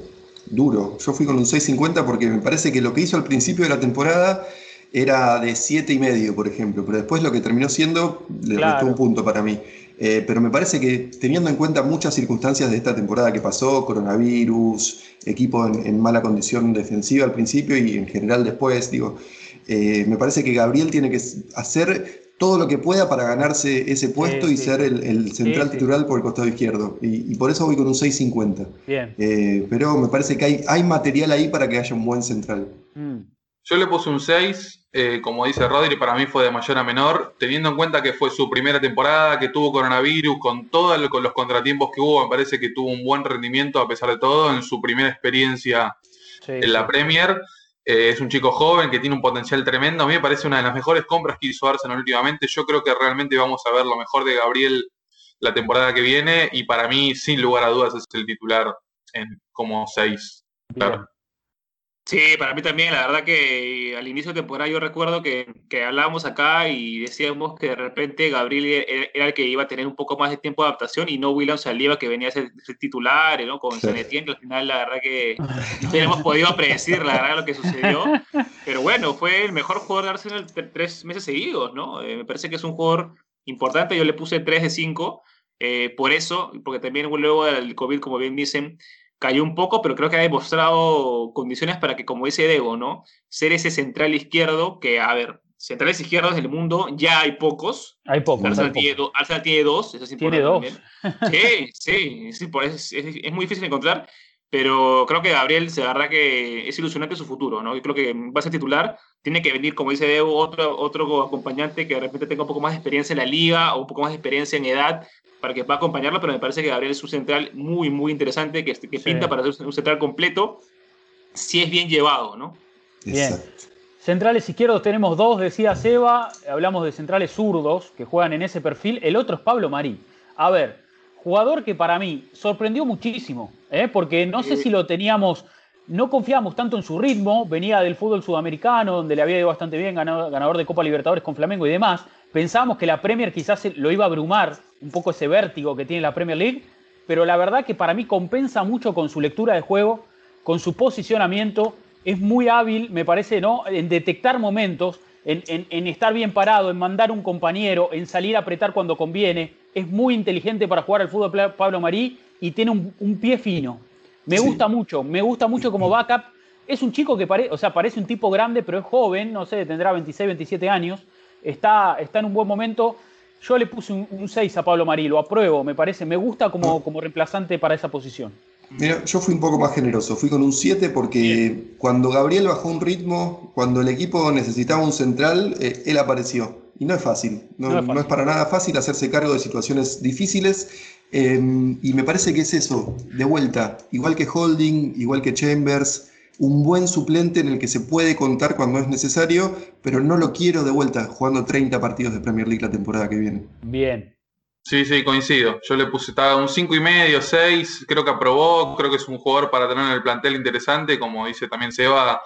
Duro. Yo fui con un 6.50 porque me parece que lo que hizo al principio de la temporada era de 7 y medio, por ejemplo, pero después lo que terminó siendo le Claro. restó un punto para mí. Eh, pero me parece que teniendo en cuenta muchas circunstancias de esta temporada que pasó, coronavirus, equipo en, en mala condición defensiva al principio y en general después, digo, eh, me parece que Gabriel tiene que hacer todo lo que pueda para ganarse ese puesto Sí, y sí. ser el, el central Sí, sí. titular por el costado izquierdo. Y, y por eso voy con un 6.50. Bien. Eh, pero me parece que hay, hay material ahí para que haya un buen central. Mm. Yo le puse un 6, eh, como dice Rodri, para mí fue de mayor a menor, teniendo en cuenta que fue su primera temporada, que tuvo coronavirus, con todos los contratiempos que hubo, me parece que tuvo un buen rendimiento a pesar de todo en su primera experiencia Sí, en la sí. Premier. Eh, es un chico joven que tiene un potencial tremendo. A mí me parece una de las mejores compras que hizo Arsenal últimamente. Yo creo que realmente vamos a ver lo mejor de Gabriel la temporada que viene y para mí, sin lugar a dudas, es el titular en como 6. Bien. Sí, para mí también, la verdad que al inicio de temporada yo recuerdo que, que hablábamos acá y decíamos que de repente Gabriel era, era el que iba a tener un poco más de tiempo de adaptación y no William Saliba que venía a ser, ser titular, ¿no? Con San Etienne, que al final la verdad que no hubiéramos podido predecir la verdad lo que sucedió. Pero bueno, fue el mejor jugador de Arsenal tre- tres meses seguidos, ¿no? Eh, me parece que es un jugador importante, yo le puse 3 de 5, eh, por eso, porque también luego del COVID, como bien dicen, cayó un poco, pero creo que ha demostrado condiciones para que, como dice Dego, ¿no? Ser ese central izquierdo, que, a ver, centrales izquierdos del mundo ya hay pocos. Hay poco. hay Arsenal poco. tiene, do- Arsenal tiene dos, eso es Tiene dos. también. Sí, sí, sí, es, es- es muy difícil encontrar, pero creo que Gabriel, se verdad que es ilusionante su futuro, ¿no? Yo creo que va a ser titular, tiene que venir, como dice Debo, otro, otro acompañante que de repente tenga un poco más de experiencia en la liga o un poco más de experiencia en edad para que pueda acompañarlo, pero me parece que Gabriel es un central muy, muy interesante, que, que Sí. pinta para ser un central completo, si es bien llevado, ¿no? Bien. Exacto. Centrales izquierdos tenemos dos, decía Seba. Hablamos de centrales zurdos que juegan en ese perfil. El otro es Pablo Marí. A ver, jugador que para mí sorprendió muchísimo, ¿eh? porque no sé Sí. si lo teníamos, no confiábamos tanto en su ritmo. Venía del fútbol sudamericano, donde le había ido bastante bien, ganador, ganador de Copa Libertadores con Flamengo y demás. Pensábamos que la Premier quizás lo iba a abrumar, un poco ese vértigo que tiene la Premier League. Pero la verdad que para mí compensa mucho con su lectura de juego, con su posicionamiento es muy hábil, me parece, ¿no? En detectar momentos, en, en- en estar bien parado, en mandar un compañero, en salir a apretar cuando conviene. Es muy inteligente para jugar al fútbol Pablo Marí y tiene un, un pie fino. Me Sí. gusta mucho, me gusta mucho como backup. Es un chico que parece, o sea, parece un tipo grande, pero es joven, no sé, tendrá 26, 27 años. Está, está en un buen momento. Yo le puse un, un 6 a Pablo Marí, lo apruebo, me parece, me gusta como, como reemplazante para esa posición. Mira, yo fui un poco más generoso, fui con un 7 porque cuando Gabriel bajó un ritmo, cuando el equipo necesitaba un central, eh, él apareció. Y no es fácil, no, No es no fácil. es para nada fácil hacerse cargo de situaciones difíciles. eh, y me parece que es eso, de vuelta, igual que Holding, igual que Chambers, un buen suplente en el que se puede contar cuando es necesario, pero no lo quiero de vuelta jugando 30 partidos de Premier League la temporada que viene. Bien. Sí, sí, coincido. Yo le puse estaba un cinco y medio, 6, creo que aprobó, creo que es un jugador para tener en el plantel interesante, como dice también Seba,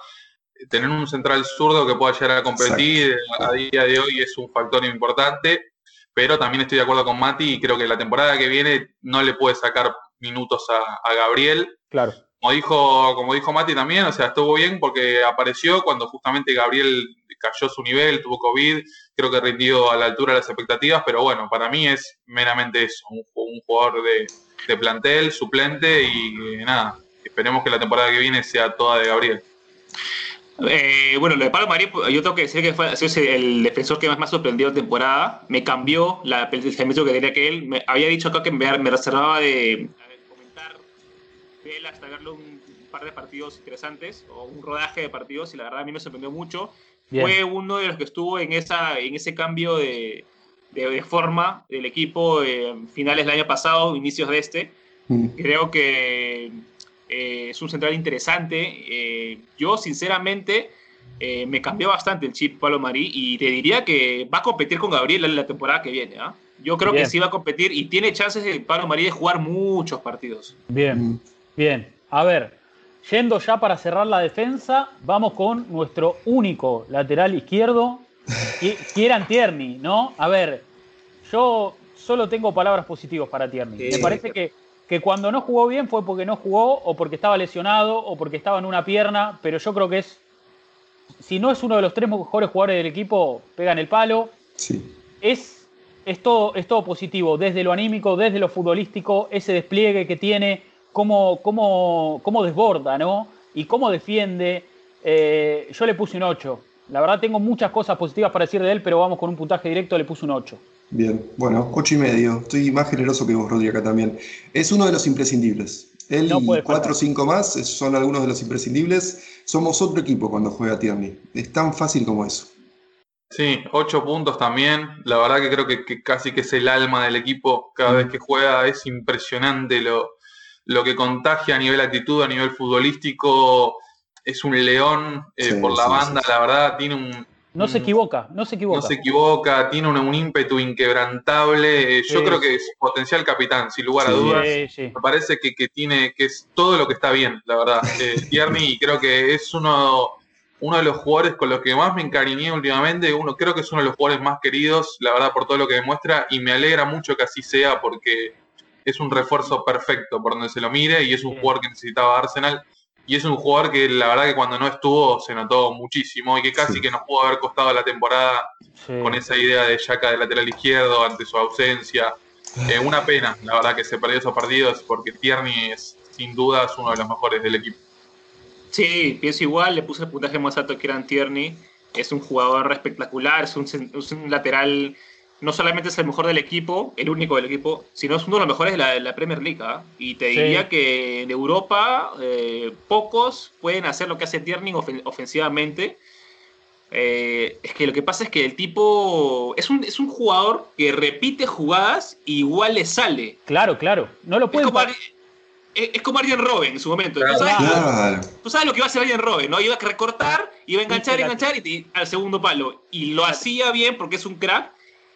tener un central zurdo que pueda llegar a competir a día de hoy es un factor importante, pero también estoy de acuerdo con Mati y creo que la temporada que viene no le puede sacar minutos a, a Gabriel. Claro. Como dijo, como dijo Mati también, o sea, estuvo bien porque apareció cuando justamente Gabriel cayó su nivel, tuvo COVID, creo que rindió a la altura de las expectativas, pero bueno, para mí es meramente eso, un, jugador de, plantel, suplente y eh, nada, esperemos que la temporada que viene sea toda de Gabriel. Eh, bueno, lo de Pablo Marí, yo tengo que decir que fue el defensor que más me ha sorprendido en temporada. Me cambió la, el pensamiento que tenía que él. Me había dicho acá que me, me reservaba de, de él hasta verlo un par de partidos interesantes o un rodaje de partidos y la verdad a mí me sorprendió mucho. Bien. Fue uno de los que estuvo en, esa, en ese cambio de, de, de forma del equipo eh, finales del año pasado, inicios de este. Mm. Creo que eh, es un central interesante. Eh, yo, sinceramente, eh, me cambió bastante el chip Pablo Marí y te diría que va a competir con Gabriel en la temporada que viene. ¿ah? Yo creo Bien. que sí va a competir y tiene chances de Pablo Marí de jugar muchos partidos. Bien, Mm. Bien. A ver, yendo ya para cerrar la defensa, vamos con nuestro único lateral izquierdo, Ki- Kieran Tierney, ¿no? A ver, yo solo tengo palabras positivas para Tierney. Sí. Me parece que, que cuando no jugó bien fue porque no jugó o porque estaba lesionado o porque estaba en una pierna, pero yo creo que es, si no es uno de los tres mejores jugadores del equipo, pega en el palo. Sí. Es, es, todo, es todo positivo, desde lo anímico, desde lo futbolístico, ese despliegue que tiene, cómo, cómo, cómo desborda, ¿no? Y cómo defiende. Eh, yo le puse un 8. La verdad tengo muchas cosas positivas para decir de él, pero vamos con un puntaje directo, le puse un 8. Bien, bueno, ocho y medio. Estoy más generoso que vos, Rodri, acá también. Es uno de los imprescindibles. Él No y puede cuatro o faltar. cinco más es- son algunos de los imprescindibles. Somos otro equipo cuando juega Tierney. Es tan fácil como eso. Sí, ocho puntos también. La verdad que creo que, que casi que es el alma del equipo. Cada vez que juega es impresionante lo, lo que contagia a nivel actitud, a nivel futbolístico. Es un león eh, Sí, por la sí, banda, sí, sí. la verdad. Tiene un, No se equivoca, no se equivoca. no se equivoca, tiene un, un ímpetu inquebrantable. Eh, yo creo que es potencial capitán, sin lugar a dudas. Sí, sí. Me parece que, que tiene, que es todo lo que está bien, la verdad. Eh, Tierney, y creo que es uno, uno de los jugadores con los que más me encariñé últimamente. Uno, creo que es uno de los jugadores más queridos, la verdad, por todo lo que demuestra, y me alegra mucho que así sea, porque es un refuerzo perfecto por donde se lo mire, y es un Sí. jugador que necesitaba Arsenal. Y es un jugador que la verdad que cuando no estuvo se notó muchísimo y que casi Sí. que nos pudo haber costado la temporada sí. con esa idea de Yaka de lateral izquierdo ante su ausencia. Eh, una pena, la verdad, que se perdió esos partidos porque Tierney es sin duda es uno de los mejores del equipo. Sí, pienso igual, le puse el puntaje más alto que Eran Tierney. Es un jugador espectacular, es un, es un lateral, no solamente es el mejor del equipo, el único del equipo, sino es uno de los mejores de la, de la Premier League. ¿ah? Y te Sí. diría que en Europa eh, pocos pueden hacer lo que hace Tierney ofen- ofensivamente. Eh, es que lo que pasa es que el tipo es un, es un jugador que repite jugadas y igual le sale. Claro, claro. No lo Ar- es, es como Arjen Robben en su momento. Claro. ¿Tú sabes? Claro. Tú sabes lo que iba a hacer Arjen Robben, ¿no? Iba a recortar, iba a enganchar, enganchar y, y al segundo palo. Y lo hacía bien porque es un crack.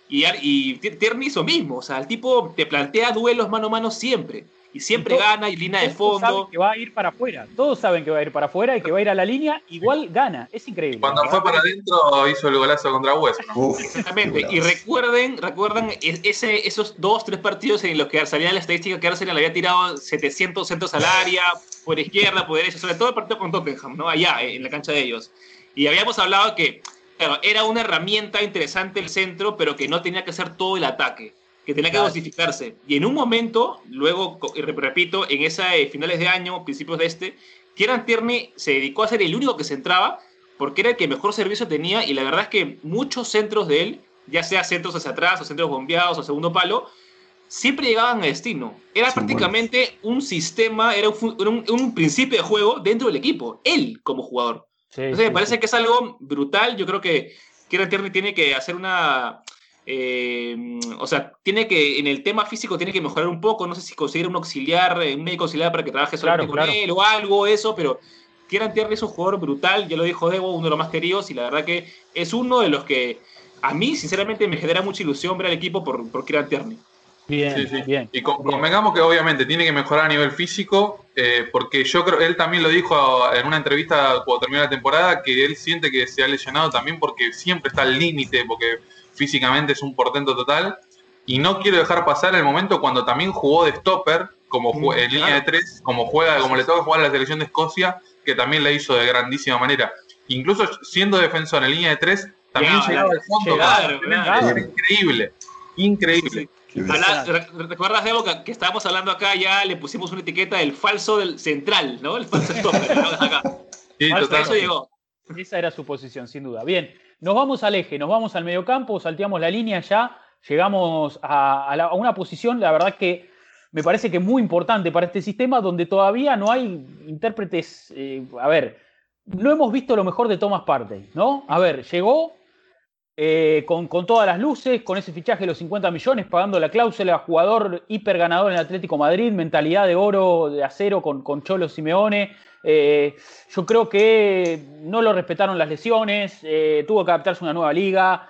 Y, y Tier- Tierney hizo mismo. O sea, el tipo te plantea duelos mano a mano siempre. Y siempre Y gana y línea de Todos saben fondo. que va a ir para afuera. Todos saben que va a ir para afuera y que va a ir a la línea. Igual gana. Es increíble. Cuando fue para adentro hizo el golazo contra West. Uf, Exactamente. Y recuerden, recuerdan es- ese, esos dos, tres partidos en los que salía la estadística que Arsenal había tirado 700 centros al área, por izquierda, por derecha, sobre todo el partido con Tottenham, ¿no? Allá, en la cancha de ellos. Y habíamos hablado que, claro, era una herramienta interesante el centro, pero que no tenía que hacer todo el ataque, que tenía que dosificarse. Y en un momento, luego, repito, en esas finales de año, principios de este, Kieran Tierney se dedicó a ser el único que centraba porque era el que mejor servicio tenía y la verdad es que muchos centros de él, ya sea centros hacia atrás o centros bombeados o segundo palo, siempre llegaban a destino. Era prácticamente un sistema, era un, un- un principio de juego dentro del equipo, él como jugador. Sí, Entonces sí, me parece sí. que es algo brutal. Yo creo que Kieran Tierney tiene que hacer una. eh, o sea, tiene que, en el tema físico, tiene que mejorar un poco. No sé si conseguir un auxiliar, eh, un médico auxiliar para que trabaje solamente Claro, con claro. él o algo, eso, pero Kieran Tierney es un jugador brutal. Ya lo dijo Debo, uno de los más queridos, y la verdad que es uno de los que a mí, sinceramente, me genera mucha ilusión ver al equipo por, por Kieran Tierney. Bien, Sí, sí. bien. Y con- bien. convengamos que obviamente tiene que mejorar a nivel físico, eh, porque yo creo, él también lo dijo en una entrevista cuando terminó la temporada, que él siente que se ha lesionado también porque siempre está al límite, porque físicamente es un portento total. Y no quiero dejar pasar el momento cuando también jugó de stopper, como Mm, en línea de tres, como juega, como le toca jugar a la selección de Escocia, que también la hizo de grandísima manera. Incluso siendo defensor en línea de tres, también Llegaba, llegaba al fondo. era increíble, increíble. Sí. Habla- re- ¿Recuerdas, Debo, que, que estábamos hablando acá ya? Le pusimos una etiqueta del falso del central, ¿no? El falso stopper. ¿no? Acá. Sí, total. eso llegó. Esa era su posición, sin duda. Bien, nos vamos al eje, nos vamos al mediocampo, salteamos la línea ya, llegamos a, a la- a una posición, la verdad que me parece que muy importante para este sistema, donde todavía no hay intérpretes. eh, a ver, no hemos visto lo mejor de Thomas Partey, ¿no? A ver, llegó eh, con, con todas las luces, con ese fichaje de los 50 millones, pagando la cláusula, jugador hiper ganador en el Atlético Madrid, mentalidad de oro, de acero con, con Cholo Simeone. Eh, yo creo que no lo respetaron las lesiones, eh, tuvo que adaptarse a una nueva liga,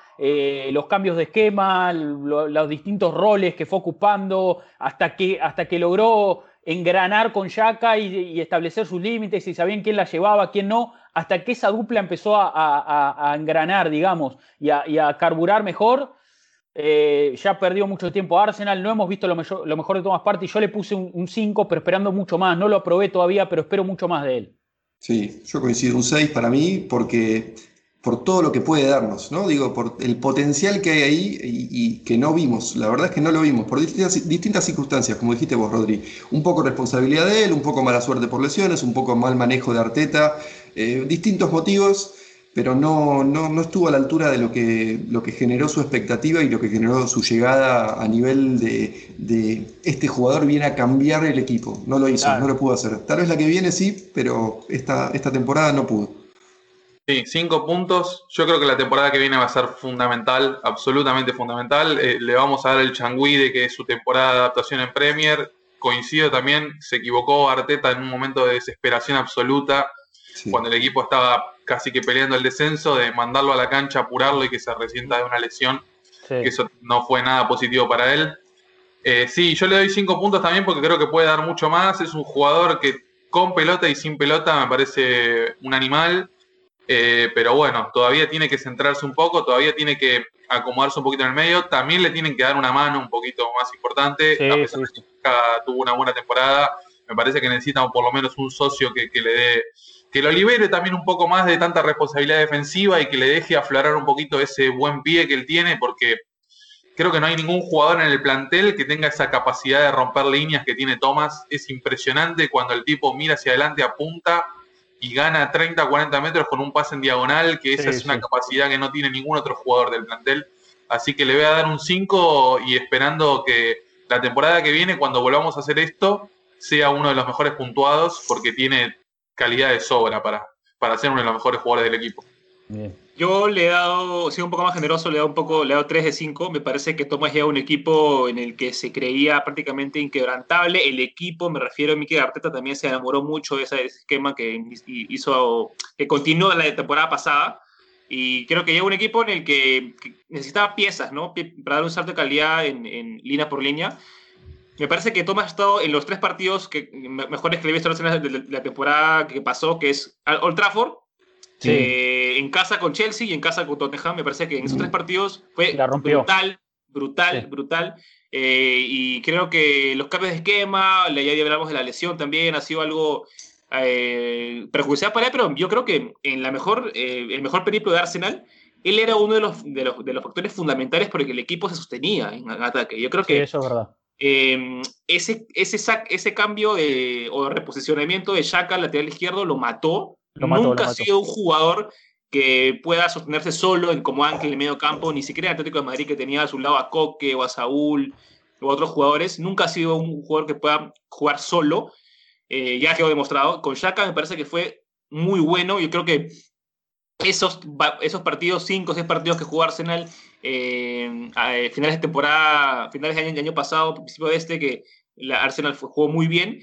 los cambios de esquema, lo- los distintos roles que fue ocupando, hasta que, hasta que logró engranar con Yaka y, y establecer sus límites y sabían quién la llevaba, quién no, hasta que esa dupla empezó a, engranar, digamos, y a, carburar mejor. eh, ya perdió mucho tiempo Arsenal, no hemos visto lo, mejor, de Thomas Partey. Yo le puse un 5, pero esperando mucho más. No lo aprobé todavía, pero espero mucho más de él. Sí, yo coincido, un 6 para mí, porque por todo lo que puede darnos, ¿no? Digo, por el potencial que hay ahí y, que no vimos. La verdad es que no lo vimos, por distintas, circunstancias, como dijiste vos, Rodri. Un poco responsabilidad de él, un poco mala suerte por lesiones, un poco mal manejo de Arteta, eh, distintos motivos pero no, no, estuvo a la altura de lo que, lo que generó su expectativa y lo que generó su llegada a nivel de, este jugador viene a cambiar el equipo. No lo hizo, no lo pudo hacer. Tal vez la que viene sí, pero esta, esta temporada no pudo. Sí, cinco puntos. Yo creo que la temporada que viene va a ser fundamental, absolutamente fundamental. Eh, le vamos a dar el changüí de que es su temporada de adaptación en Premier. Coincido también, se equivocó Arteta en un momento de desesperación absoluta, cuando el equipo estaba casi que peleando el descenso, de mandarlo a la cancha, apurarlo y que se resienta de una lesión, que eso no fue nada positivo para él. Eh, sí, yo le doy cinco puntos también porque creo que puede dar mucho más. Es un jugador que con pelota y sin pelota me parece un animal, eh, pero bueno, todavía tiene que centrarse un poco, todavía tiene que acomodarse un poquito en el medio. También le tienen que dar una mano un poquito más importante, a pesar de que tuvo una buena temporada. Me parece que necesita por lo menos un socio que le dé que lo libere también un poco más de tanta responsabilidad defensiva y que le deje aflorar un poquito ese buen pie que él tiene, porque creo que no hay ningún jugador en el plantel que tenga esa capacidad de romper líneas que tiene Thomas. Es impresionante cuando el tipo mira hacia adelante, apunta y gana 30, 40 metros con un pase en diagonal, que esa es una capacidad que no tiene ningún otro jugador del plantel. Así que le voy a dar un 5 y esperando que la temporada que viene, cuando volvamos a hacer esto, sea uno de los mejores puntuados, porque tiene calidad de sobra para, para ser uno de los mejores jugadores del equipo. Yo le he dado, sido un poco más generoso, le he dado un poco, le he dado 3 de 5. Me parece que Tomás llega un equipo en el que se creía prácticamente inquebrantable. El equipo, me refiero a Mikel Arteta, también se enamoró mucho de ese esquema que hizo, que continuó la temporada pasada. Y creo que llega un equipo en el que, necesitaba piezas, ¿no? Para dar un salto de calidad en, en línea por línea. Me parece que Thomas ha estado en los tres partidos que, mejores que le he visto de la temporada que pasó, que es Old Trafford, eh, en casa con Chelsea y en casa con Tottenham. Me parece que en esos tres partidos fue brutal, brutal, brutal. Eh, y creo que los cambios de esquema, ya hablamos de la lesión también, ha sido algo eh, perjudicial para él, pero yo creo que en la mejor, eh, el mejor periplo de Arsenal, él era uno de los, de los, de los factores fundamentales por el que el equipo se sostenía en ataque. Yo creo que eso es verdad Em, ese, ese, ese cambio de, o reposicionamiento de Shaka al lateral izquierdo lo mató. Nunca ha sido un jugador que pueda sostenerse solo en como Ángel en el medio campo, ni siquiera el Atlético de Madrid que tenía a su lado a Coque o a Saúl o a otros jugadores. Nunca ha sido un jugador que pueda jugar solo. Eh, ya quedó demostrado. Con Shaka me parece que fue muy bueno. Yo creo que esos, esos partidos, cinco o seis partidos que jugó Arsenal eh, a eh, finales de temporada, finales de año, año pasado, principio de este, que la Arsenal jugó muy bien.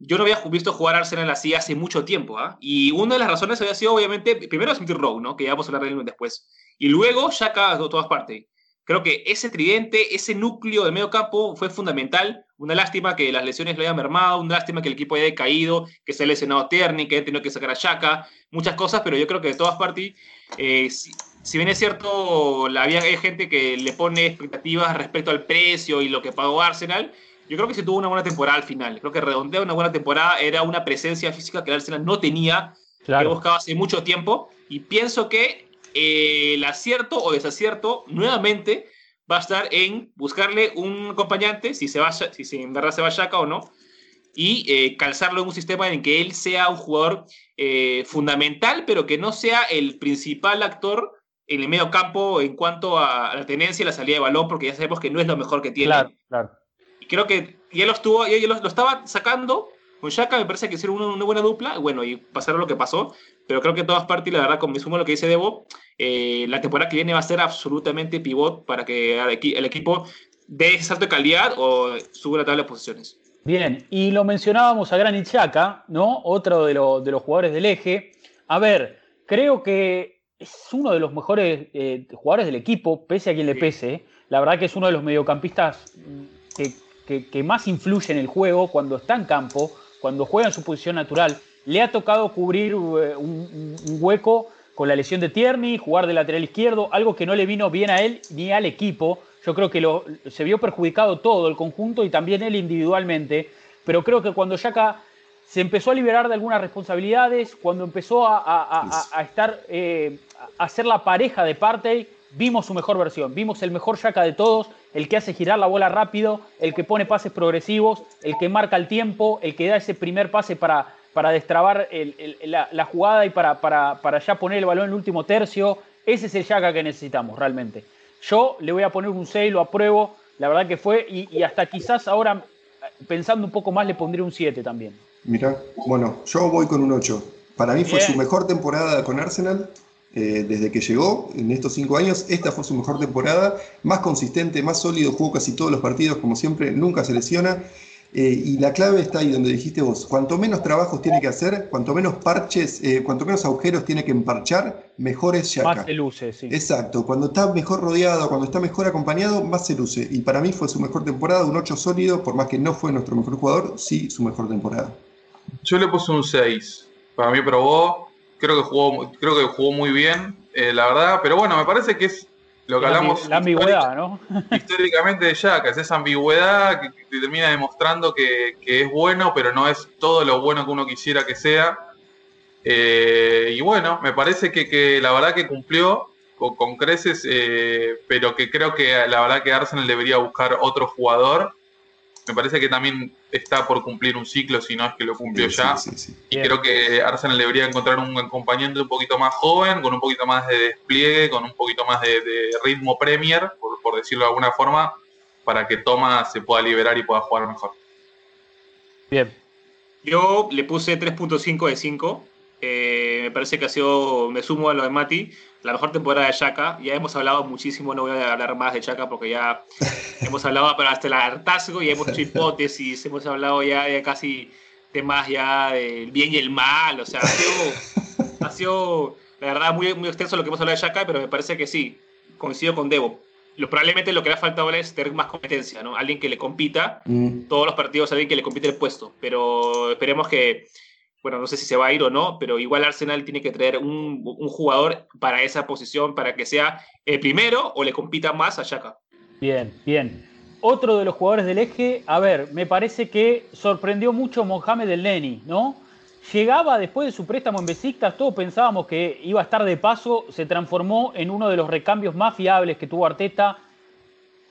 Yo no había visto jugar Arsenal así hace mucho tiempo, ¿ah? Y una de las razones había sido, obviamente, primero Smith Rowe, ¿no? Que ya vamos a hablar de él después. Y luego Shaka de todas partes. Creo que ese tridente, ese núcleo de medio campo fue fundamental. Una lástima que las lesiones lo hayan mermado, una lástima que el equipo haya caído, que se haya lesionado Terni, que haya tenido que sacar a Shaka, muchas cosas, pero yo creo que de todas partes, eh, si bien es cierto, había hay gente que le pone expectativas respecto al precio y lo que pagó Arsenal, yo creo que se tuvo una buena temporada al final. Creo que redondear una buena temporada era una presencia física que el Arsenal no tenía, que buscaba hace mucho tiempo. Y pienso que eh, el acierto o desacierto nuevamente va a estar en buscarle un acompañante, si, se va, si en verdad se va Shaka o no, y eh, calzarlo en un sistema en que él sea un jugador eh, fundamental, pero que no sea el principal actor en el medio campo en cuanto a la tenencia y la salida de balón, porque ya sabemos que no es lo mejor que tiene. Claro, claro. Creo que ya lo estuvo, ya lo, estaba sacando con Shaka, me parece que hicieron una, buena dupla, bueno, y pasaron lo que pasó, pero creo que en todas partes, la verdad, con mi sumo lo que dice Debo, eh, la temporada que viene va a ser absolutamente pivot para que el equipo dé ese salto de calidad o suba la tabla de posiciones. Bien, y lo mencionábamos a Granit Xhaka, ¿no? Otro de, de los jugadores del eje. A ver, creo que es uno de los mejores eh, jugadores del equipo, pese a quien le pese. La verdad que es uno de los mediocampistas que, más influye en el juego cuando está en campo, cuando juega en su posición natural. Le ha tocado cubrir eh, un, hueco con la lesión de Tierney, jugar de lateral izquierdo, algo que no le vino bien a él ni al equipo. Yo creo que lo, se vio perjudicado todo el conjunto y también él individualmente. Pero creo que cuando Yaka se empezó a liberar de algunas responsabilidades, cuando empezó a, estar, eh, a ser la pareja de Partey, vimos su mejor versión, vimos el mejor Yaka de todos, el que hace girar la bola rápido, el que pone pases progresivos, el que marca el tiempo, el que da ese primer pase para, para destrabar la, jugada y para, para, ya poner el balón en el último tercio. Ese es el Yaka que necesitamos realmente. Yo le voy a poner un 6, lo apruebo, la verdad que fue, y, hasta quizás ahora, pensando un poco más, le pondré un 7 también. Mira, bueno, yo voy con un 8. Para mí fue su mejor temporada con Arsenal. Eh, desde que llegó en estos cinco años. Esta fue su mejor temporada, más consistente, más sólido, jugó casi todos los partidos, como siempre, nunca se lesiona. Eh, y la clave está ahí donde dijiste vos, cuanto menos trabajos tiene que hacer, cuanto menos parches, eh, cuanto menos agujeros tiene que emparchar, mejor es Yaka. Más se luce, sí. Exacto, cuando está mejor rodeado, cuando está mejor acompañado, más se luce. Y para mí fue su mejor temporada, un 8 sólido, por más que no fue nuestro mejor jugador, sí su mejor temporada. Yo le puse un 6. Para mí probó, creo que jugó, creo que jugó muy bien, eh, la verdad, pero bueno, me parece que es lo que hablamos la ambigüedad, ¿no? históricamente de Jack, es esa ambigüedad que, termina demostrando que, es bueno, pero no es todo lo bueno que uno quisiera que sea. Eh, y bueno, me parece que, la verdad que cumplió con, creces, eh, pero que creo que la verdad que Arsenal debería buscar otro jugador me parece que también está por cumplir un ciclo, si no es que lo cumplió ya. y creo que Arsenal debería encontrar un acompañante un poquito más joven, con un poquito más de despliegue, con un poquito más de, ritmo Premier, por, decirlo de alguna forma, para que Thomas se pueda liberar y pueda jugar mejor. Bien. Yo le puse 3.5 de 5. Eh, me parece que ha sido, me sumo a lo de Mati, la mejor temporada de Chaka. Ya hemos hablado muchísimo, no voy a hablar más de Chaka porque ya hemos hablado pero hasta el hartazgo, y hemos hecho hipótesis, hemos hablado ya de casi temas ya del bien y el mal. O sea, ha sido, la verdad muy, muy extenso lo que hemos hablado de Chaka, pero me parece que sí, coincido con Debo. Lo, probablemente lo que le ha faltado es tener más competencia, ¿no? Alguien que le compita, mm. todos los partidos, alguien que le compite el puesto. Pero esperemos que bueno, no sé si se va a ir o no, pero igual Arsenal tiene que traer un, jugador para esa posición, para que sea el primero o le compita más a Shaka. Bien, bien. Otro de los jugadores del eje, a ver, me parece que sorprendió mucho Mohamed El Neni, ¿no? Llegaba después de su préstamo en Besiktas, todos pensábamos que iba a estar de paso, se transformó en uno de los recambios más fiables que tuvo Arteta.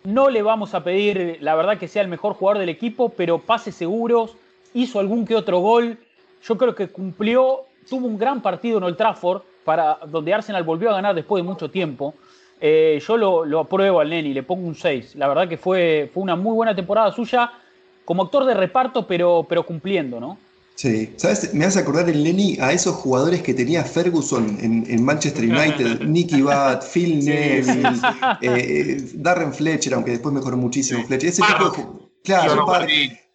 No le vamos a pedir, la verdad, que sea el mejor jugador del equipo, pero pases seguros, hizo algún que otro gol, yo creo que cumplió, tuvo un gran partido en Old Trafford, para, donde Arsenal volvió a ganar después de mucho tiempo. Eh, yo lo, apruebo al Neni, le pongo un 6. La verdad que fue, fue una muy buena temporada suya como actor de reparto, pero, pero cumpliendo, ¿no? Sí, ¿sabes? Me hace acordar el Lenny a esos jugadores que tenía Ferguson en, Manchester United, Nicky Butt, Phil Neville, eh, Darren Fletcher, aunque después mejoró muchísimo Fletcher. Ese tipo de, claro,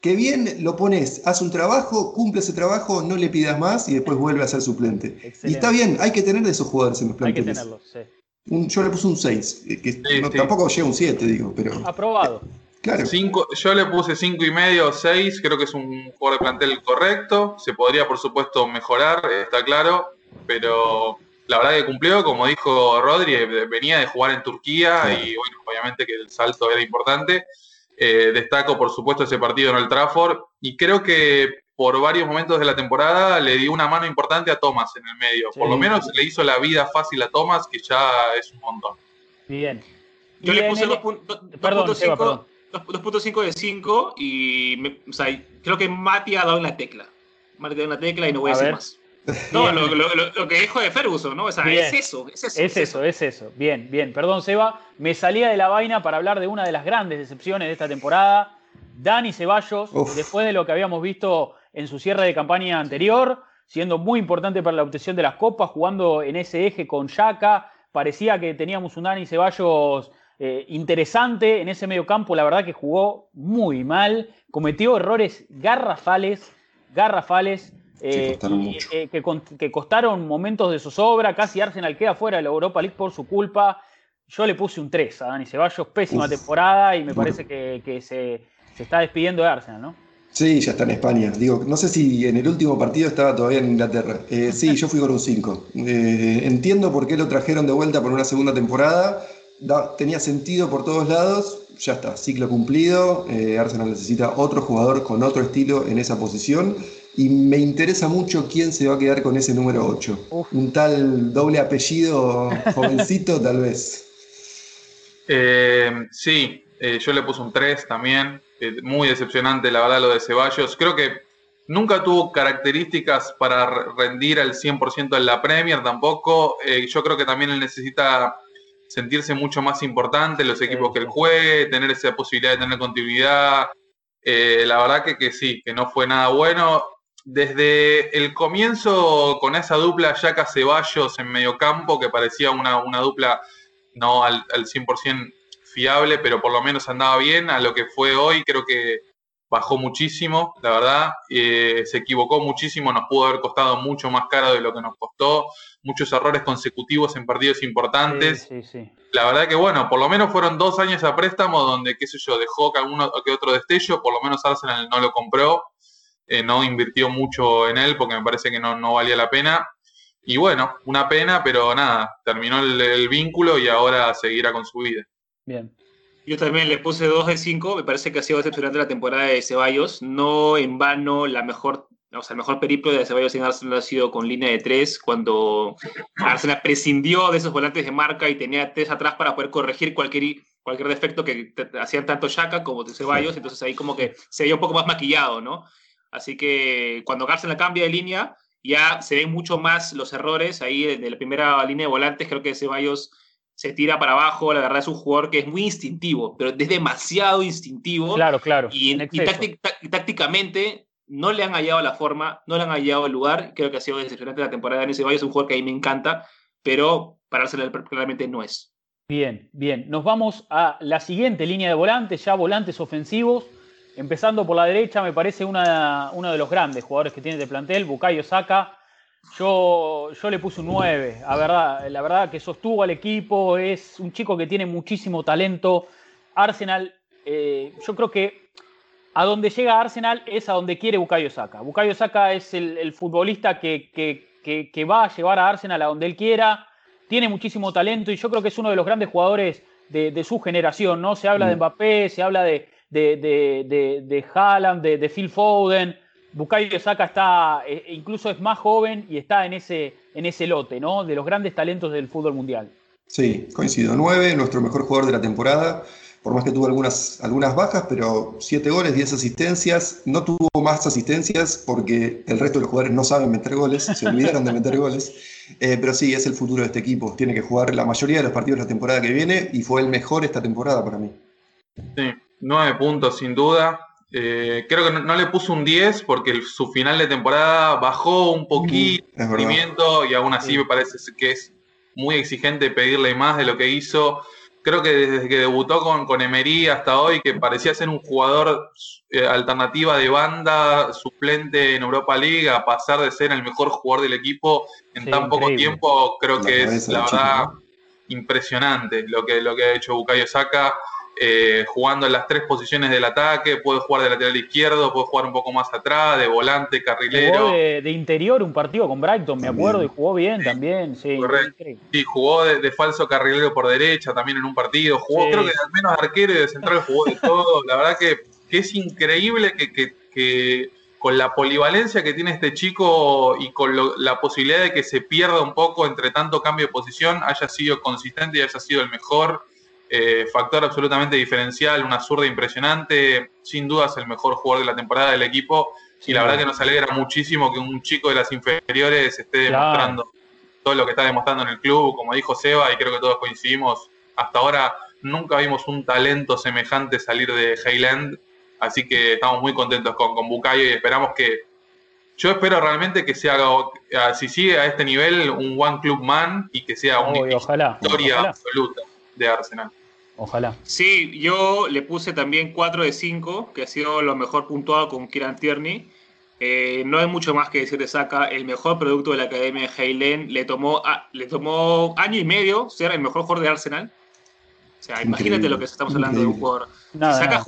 que bien lo pones, haz un trabajo, cumple ese trabajo, no le pidas más y después vuelve a ser suplente. Y está bien, hay que tener de esos jugadores en los planteles. Hay que tenerlos, sí. yo le puse un 6, eh, que tampoco llega un 7, digo, pero... Aprobado. Claro. yo le puse 5 y medio o 6, creo que es un jugador de plantel correcto. Se podría, por supuesto, mejorar, está claro, pero la verdad que cumplió, como dijo Rodri, venía de jugar en Turquía y bueno, obviamente que el salto era importante. Eh, destaco, por supuesto, ese partido en el Trafford y creo que por varios momentos de la temporada le dio una mano importante a Thomas en el medio. Por lo menos le hizo la vida fácil a Thomas, que ya es un montón. Bien. Yo le puse 2.5 de 5 y creo que Mati ha dado una tecla. Mati ha dado una tecla y no voy a, decir más. No, lo, que dijo de Ferguson, ¿no? O sea, es eso, es eso. Es, eso, es eso. Bien, bien. Perdón, Seba. Me salía de la vaina para hablar de una de las grandes decepciones de esta temporada. Dani Ceballos, después de lo que habíamos visto en su cierre de campaña anterior, siendo muy importante para la obtención de las copas, jugando en ese eje con Yaka. Parecía que teníamos un Dani Ceballos eh, interesante en ese medio campo. La verdad que jugó muy mal. Cometió errores garrafales, garrafales eh, eh, que, costaron momentos de zozobra, casi Arsenal queda fuera de la Europa League por su culpa. Yo le puse un 3 a Dani Ceballos, pésima temporada y me parece que, se, está despidiendo de Arsenal, ¿no? Sí, ya está en España. Digo, no sé si en el último partido estaba todavía en Inglaterra. Eh, sí, yo fui con un 5. entiendo por qué lo trajeron de vuelta por una segunda temporada. tenía sentido por todos lados. Ya está, ciclo cumplido. Eh, Arsenal necesita otro jugador con otro estilo en esa posición. Y me interesa mucho quién se va a quedar con ese número 8. Un tal doble apellido jovencito, tal vez. Eh, sí, eh, yo le puse un 3 también. muy decepcionante, la verdad, lo de Ceballos. Creo que nunca tuvo características para rendir al 100% en la Premier tampoco. yo creo que también él necesita sentirse mucho más importante en los equipos que él juegue, tener esa posibilidad de tener continuidad. Eh, la verdad que, que, sí, que no fue nada bueno. Desde el comienzo con esa dupla Yaka Ceballos en medio campo, que parecía una, una dupla no al, al 100% fiable, pero por lo menos andaba bien, a lo que fue hoy creo que bajó muchísimo, la verdad, eh, se equivocó muchísimo, nos pudo haber costado mucho más caro de lo que nos costó, muchos errores consecutivos en partidos importantes. La verdad que bueno, por lo menos fueron dos años a préstamo donde, qué sé yo, dejó que, alguno, que otro destello, por lo menos Arsenal no lo compró, eh, no invirtió mucho en él porque me parece que no, no valía la pena. Y bueno, una pena, pero nada, terminó el, el vínculo y ahora seguirá con su vida. Bien. Yo también le puse 2 de 5, me parece que ha sido decepcionante la temporada de Ceballos, no en vano la mejor, o sea, el mejor periplo de Ceballos en Arsenal ha sido con línea de 3, cuando Arsenal prescindió de esos volantes de marca y tenía 3 atrás para poder corregir cualquier, cualquier defecto que hacían tanto Shaka como Ceballos, entonces ahí como que se veía un poco más maquillado, ¿no? Así que cuando Arsenal cambia de línea, ya se ven mucho más los errores ahí de la primera línea de volantes, creo que Ceballos se tira para abajo, la verdad es un jugador que es muy instintivo, pero es demasiado instintivo. Claro, claro. Y, tácticamente no le han hallado la forma, no le han hallado el lugar. Creo que ha sido decepcionante la temporada de Ceballos, es un jugador que a mí me encanta, pero para Arsenal claramente no es. Bien, bien. Nos vamos a la siguiente línea de volantes, ya volantes ofensivos. Empezando por la derecha, me parece una, uno de los grandes jugadores que tiene de plantel, Bukayo Saka yo, yo le puse un 9, la verdad, la verdad que sostuvo al equipo, es un chico que tiene muchísimo talento. Arsenal, eh, yo creo que a donde llega Arsenal es a donde quiere Bukayo Saka. Bukayo Saka es el, futbolista que, que, va a llevar a Arsenal a donde él quiera, tiene muchísimo talento y yo creo que es uno de los grandes jugadores de, su generación, ¿no? Se habla de mm. Mbappé, se habla de, de, de, de Haaland, de, Phil Foden, Bukayo Saka está, eh, incluso es más joven y está en ese, en ese lote, ¿no? De los grandes talentos del fútbol mundial. Sí, coincido. 9, nuestro mejor jugador de la temporada. Por más que tuvo algunas, algunas bajas, pero 7 goles, 10 asistencias. No tuvo más asistencias porque el resto de los jugadores no saben meter goles, se olvidaron de meter goles. Eh, pero sí, es el futuro de este equipo. Tiene que jugar la mayoría de los partidos de la temporada que viene y fue el mejor esta temporada para mí. Sí, 9 puntos sin duda. Eh, creo que no, le puso un 10 porque su final de temporada bajó un poquito el rendimiento y aún así me parece que es muy exigente pedirle más de lo que hizo. Creo que desde que debutó con, con Emery hasta hoy, que parecía ser un jugador eh, alternativa de banda, suplente en Europa League, a pasar de ser el mejor jugador del equipo en tan poco tiempo, creo que es la verdad impresionante lo que, lo que ha hecho Bukayo Saka. Eh, jugando en las tres posiciones del ataque, puede jugar de lateral izquierdo, puede jugar un poco más atrás, de volante, carrilero. Jugó de, interior un partido con Brighton, me acuerdo, y jugó bien también, sí. Sí, jugó de, falso carrilero por derecha también en un partido, jugó creo que al menos arquero y de central jugó de todo. La verdad que, es increíble que, con la polivalencia que tiene este chico y con la posibilidad de que se pierda un poco entre tanto cambio de posición, haya sido consistente y haya sido el mejor eh, factor absolutamente diferencial, una zurda impresionante, sin dudas el mejor jugador de la temporada del equipo. y la verdad que nos alegra muchísimo que un chico de las inferiores esté demostrando todo lo que está demostrando en el club, como dijo Seba, y creo que todos coincidimos, hasta ahora nunca vimos un talento semejante salir de Highland, así que estamos muy contentos con, con Bucayo y esperamos que, yo espero realmente que se haga, si sigue a este nivel, un One Club Man y que sea una historia absoluta de Arsenal. Ojalá. Sí, yo le puse también 4 de 5, que ha sido lo mejor puntuado con Kieran Tierney. Eh, no hay mucho más que decir de Saka. El mejor producto de la Academia de Heilen le tomó, le tomó año y medio ser el mejor jugador de Arsenal. O sea, imagínate lo que estamos hablando de un jugador. Saka,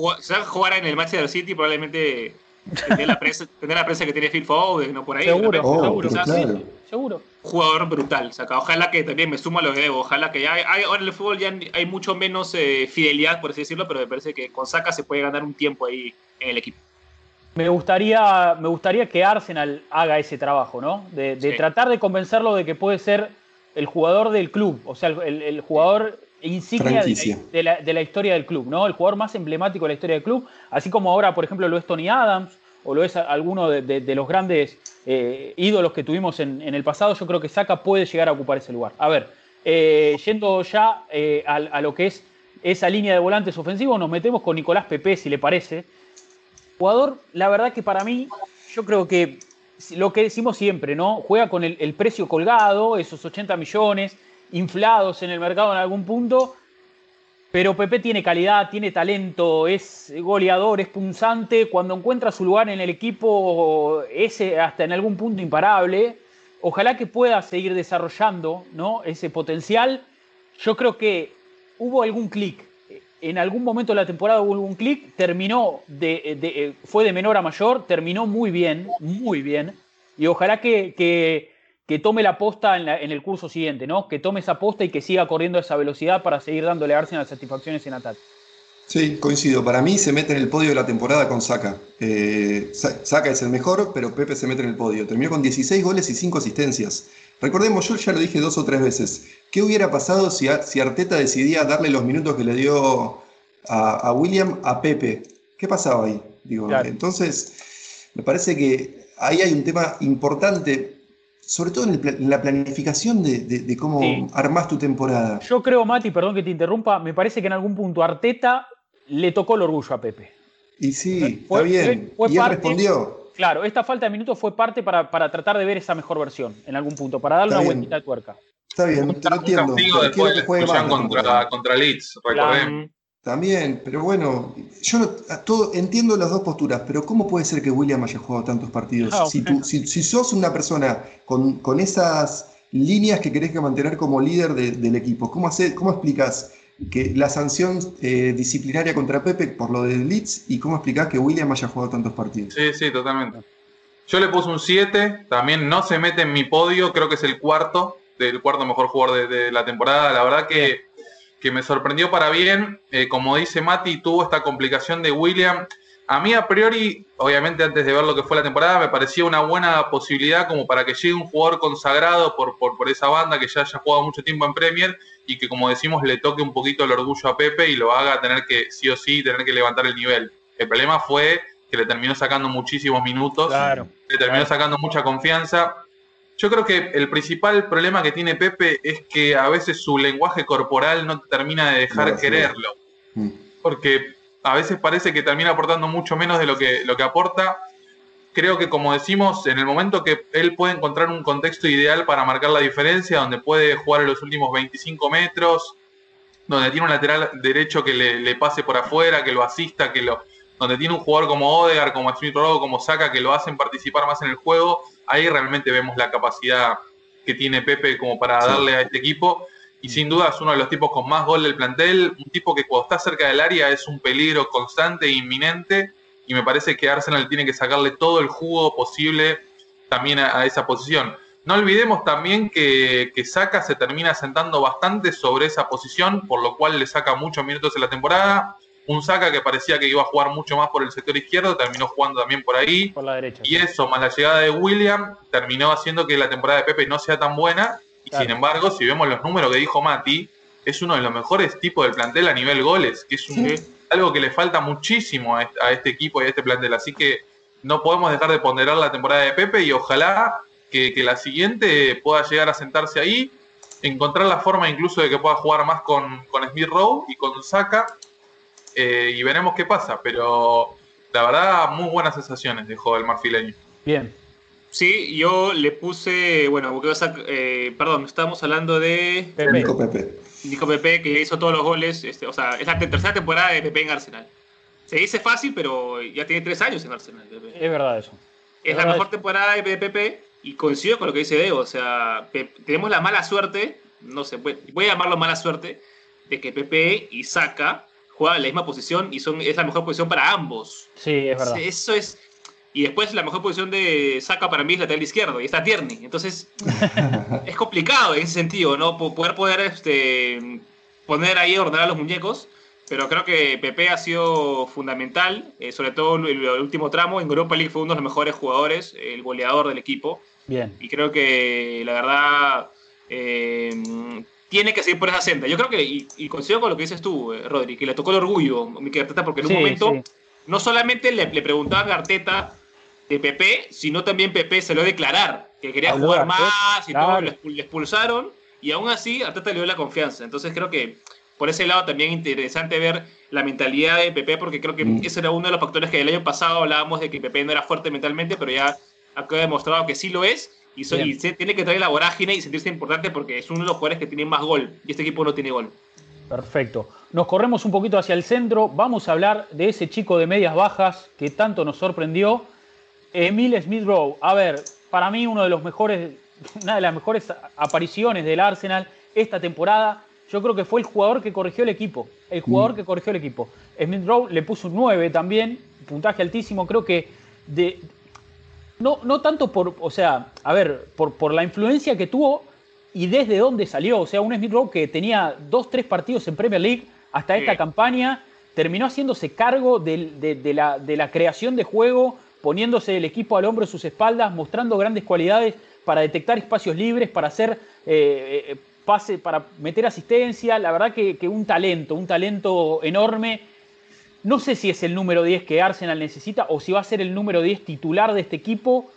jugara en el Manchester City, probablemente tendría la, prensa, la que tiene Phil Foden, ¿no? Por ahí. Seguro, seguro, seguro. Jugador brutal. O ojalá que también me sumo a lo de Evo. Ojalá que ya hay, ahora en el fútbol ya hay mucho menos eh, fidelidad, por así decirlo, pero me parece que con Saka se puede ganar un tiempo ahí en el equipo. Me gustaría, me gustaría que Arsenal haga ese trabajo, ¿no? De, tratar de convencerlo de que puede ser el jugador del club, o sea, el, jugador insignia de la, historia del club, ¿no? El jugador más emblemático de la historia del club, así como ahora, por ejemplo, lo es Tony Adams o lo es alguno de, los grandes eh, ídolos que tuvimos en, el pasado, yo creo que Saka puede llegar a ocupar ese lugar. A ver, eh, yendo ya eh, a, lo que es esa línea de volantes ofensivos, nos metemos con Nicolás Pepe, si le parece. Jugador, la verdad que para mí, yo creo que lo que decimos siempre, ¿no? Juega con el precio colgado, esos 80 millones, inflados en el mercado en algún punto, pero Pepe tiene calidad, tiene talento, es goleador, es punzante. Cuando encuentra su lugar en el equipo, es hasta en algún punto imparable. Ojalá que pueda seguir desarrollando ¿no? ese potencial. Yo creo que hubo algún clic. En algún momento de la temporada hubo algún clic. Terminó de, fue de menor a mayor, terminó muy bien, muy bien. Y ojalá que que tome la posta en, el curso siguiente, ¿no? Que tome esa posta y que siga corriendo a esa velocidad para seguir dándole a Arsenal satisfacciones en ataque. Sí, coincido. Para mí se mete en el podio de la temporada con Saka. Eh, Saka es el mejor, pero Pepe se mete en el podio. Terminó con 16 goles y 5 asistencias. Recordemos, yo ya lo dije dos o tres veces. ¿Qué hubiera pasado si, Arteta decidía darle los minutos que le dio a, William a Pepe? ¿Qué pasaba ahí? Digo, Entonces, me parece que ahí hay un tema importante sobre todo en, la planificación de, cómo armás tu temporada. Yo creo, Mati, perdón que te interrumpa, me parece que en algún punto Arteta le tocó el orgullo a Pepe. Y sí, está bien. y él respondió. Claro, esta falta de minutos fue parte para, tratar de ver esa mejor versión en algún punto, para darle una vueltita de tuerca. Está bien, te lo entiendo. contra, contra Leeds, recordemos. También, pero bueno, yo todo, entiendo las dos posturas, pero ¿cómo puede ser que William haya jugado tantos partidos? Ah, si, si, sos una persona con, esas líneas que querés que mantener como líder del equipo, ¿cómo, hace, ¿cómo explicas que la sanción eh, disciplinaria contra Pepe por lo de Leeds y cómo explicás que William haya jugado tantos partidos? Sí, sí, totalmente. Yo le puse un 7, también no se mete en mi podio, creo que es el cuarto, del cuarto mejor jugador de la temporada. La verdad que que me sorprendió para bien. Eh, como dice Mati, tuvo esta complicación de William. A mí, a priori, obviamente, antes de ver lo que fue la temporada, me parecía una buena posibilidad como para que llegue un jugador consagrado por, por, esa banda que ya haya jugado mucho tiempo en Premier y que, como decimos, le toque un poquito el orgullo a Pepe y lo haga tener que, sí o sí, tener que levantar el nivel. El problema fue que le terminó sacando muchísimos minutos, le terminó sacando mucha confianza yo creo que el principal problema que tiene Pepe es que a veces su lenguaje corporal no termina de dejar quererlo. Mm. Porque a veces parece que termina aportando mucho menos de lo que, lo que aporta. Creo que, como decimos, en el momento que él puede encontrar un contexto ideal para marcar la diferencia, donde puede jugar en los últimos 25 metros, donde tiene un lateral derecho que le, pase por afuera, que lo asista, que lo, donde tiene un jugador como Odegar, como Smith Rowe, como Saka, que lo hacen participar más en el juego, ahí realmente vemos la capacidad que tiene Pepe como para darle a este equipo. Y sin duda es uno de los tipos con más gol del plantel, un tipo que cuando está cerca del área es un peligro constante e inminente. Y me parece que Arsenal tiene que sacarle todo el jugo posible también a, esa posición. No olvidemos también que, que Saka se termina sentando bastante sobre esa posición, por lo cual le saca muchos minutos en la temporada un Saka que parecía que iba a jugar mucho más por el sector izquierdo, terminó jugando también por ahí. Por la derecha. Y eso, más la llegada de William, terminó haciendo que la temporada de Pepe no sea tan buena. Y sin embargo, si vemos los números que dijo Mati, es uno de los mejores tipos del plantel a nivel goles, que es algo que le falta muchísimo a este, equipo y a este plantel. Así que no podemos dejar de ponderar la temporada de Pepe y ojalá que, la siguiente pueda llegar a sentarse ahí, encontrar la forma incluso de que pueda jugar más con, con Smith Rowe y con Saka eh, y veremos qué pasa. Pero la verdad, muy buenas sensaciones dejó el marfileño. Bien. Sí, yo le puse, bueno, porque vas a, eh, perdón, estábamos hablando de Nico Pepe. Nico Pepe, que hizo todos los goles, este, o sea, es la tercera temporada de Pepe en Arsenal. Se dice fácil, pero ya tiene tres años en Arsenal. Es verdad eso. Es, la mejor temporada de Pepe y coincido con lo que dice Debo, o sea, tenemos la mala suerte, no sé, voy, voy a llamarlo mala suerte, de que Pepe y Saka juegan en la misma posición y son, es la mejor posición para ambos. Sí, es verdad. Eso es. y después la mejor posición de Saca para mí es lateral izquierdo y está Tierney. Entonces es complicado en ese sentido, ¿no? Poder poder este, poner ahí, ordenar los muñecos. Pero creo que Pepe ha sido fundamental, eh, sobre todo el, el, último tramo. En Europa League fue uno de los mejores jugadores, el goleador del equipo. Bien. Y creo que la verdad eh, tiene que seguir por esa senda. Yo creo que, y, y coincido con lo que dices tú, eh, Rodri, que le tocó el orgullo a Mikel Arteta, porque en un Sí, momento sí. no solamente le, le preguntaban a Arteta de Pepe, sino también Pepe se lo declarar, que quería Habló jugar más y todo, claro. le, expul- le expulsaron, y aún así Arteta le dio la confianza. Entonces creo que por ese lado también interesante ver la mentalidad de Pepe, porque creo que Mm. ese era uno de los factores que el año pasado hablábamos de que Pepe no era fuerte mentalmente, pero ya ha quedado demostrado que sí lo es. Y, so- Bien. y se tiene que traer la vorágine y sentirse importante porque es uno de los jugadores que tiene más gol. Y este equipo no tiene gol. Perfecto. Nos corremos un poquito hacia el centro. Vamos a hablar de ese chico de medias bajas que tanto nos sorprendió. Emil Smith Rowe. A ver, para mí uno de los mejores, una de las mejores apariciones del Arsenal esta temporada. Yo creo que fue el jugador que corrigió el equipo. El jugador Mm. que corrigió el equipo. Smith Rowe le puso un 9 también, puntaje altísimo. Creo que de, no, no tanto por, o sea, a ver, por, por la influencia que tuvo y desde dónde salió. O sea, un Smith Rowe que tenía dos, tres partidos en Premier League hasta esta Sí. campaña, terminó haciéndose cargo de, de la, de la creación de juego, poniéndose el equipo al hombro de sus espaldas, mostrando grandes cualidades para detectar espacios libres, para hacer eh, eh, pase, para meter asistencia. La verdad que, que un talento, un talento enorme. No sé si es el número 10 que Arsenal necesita o si va a ser el número 10 titular de este equipo,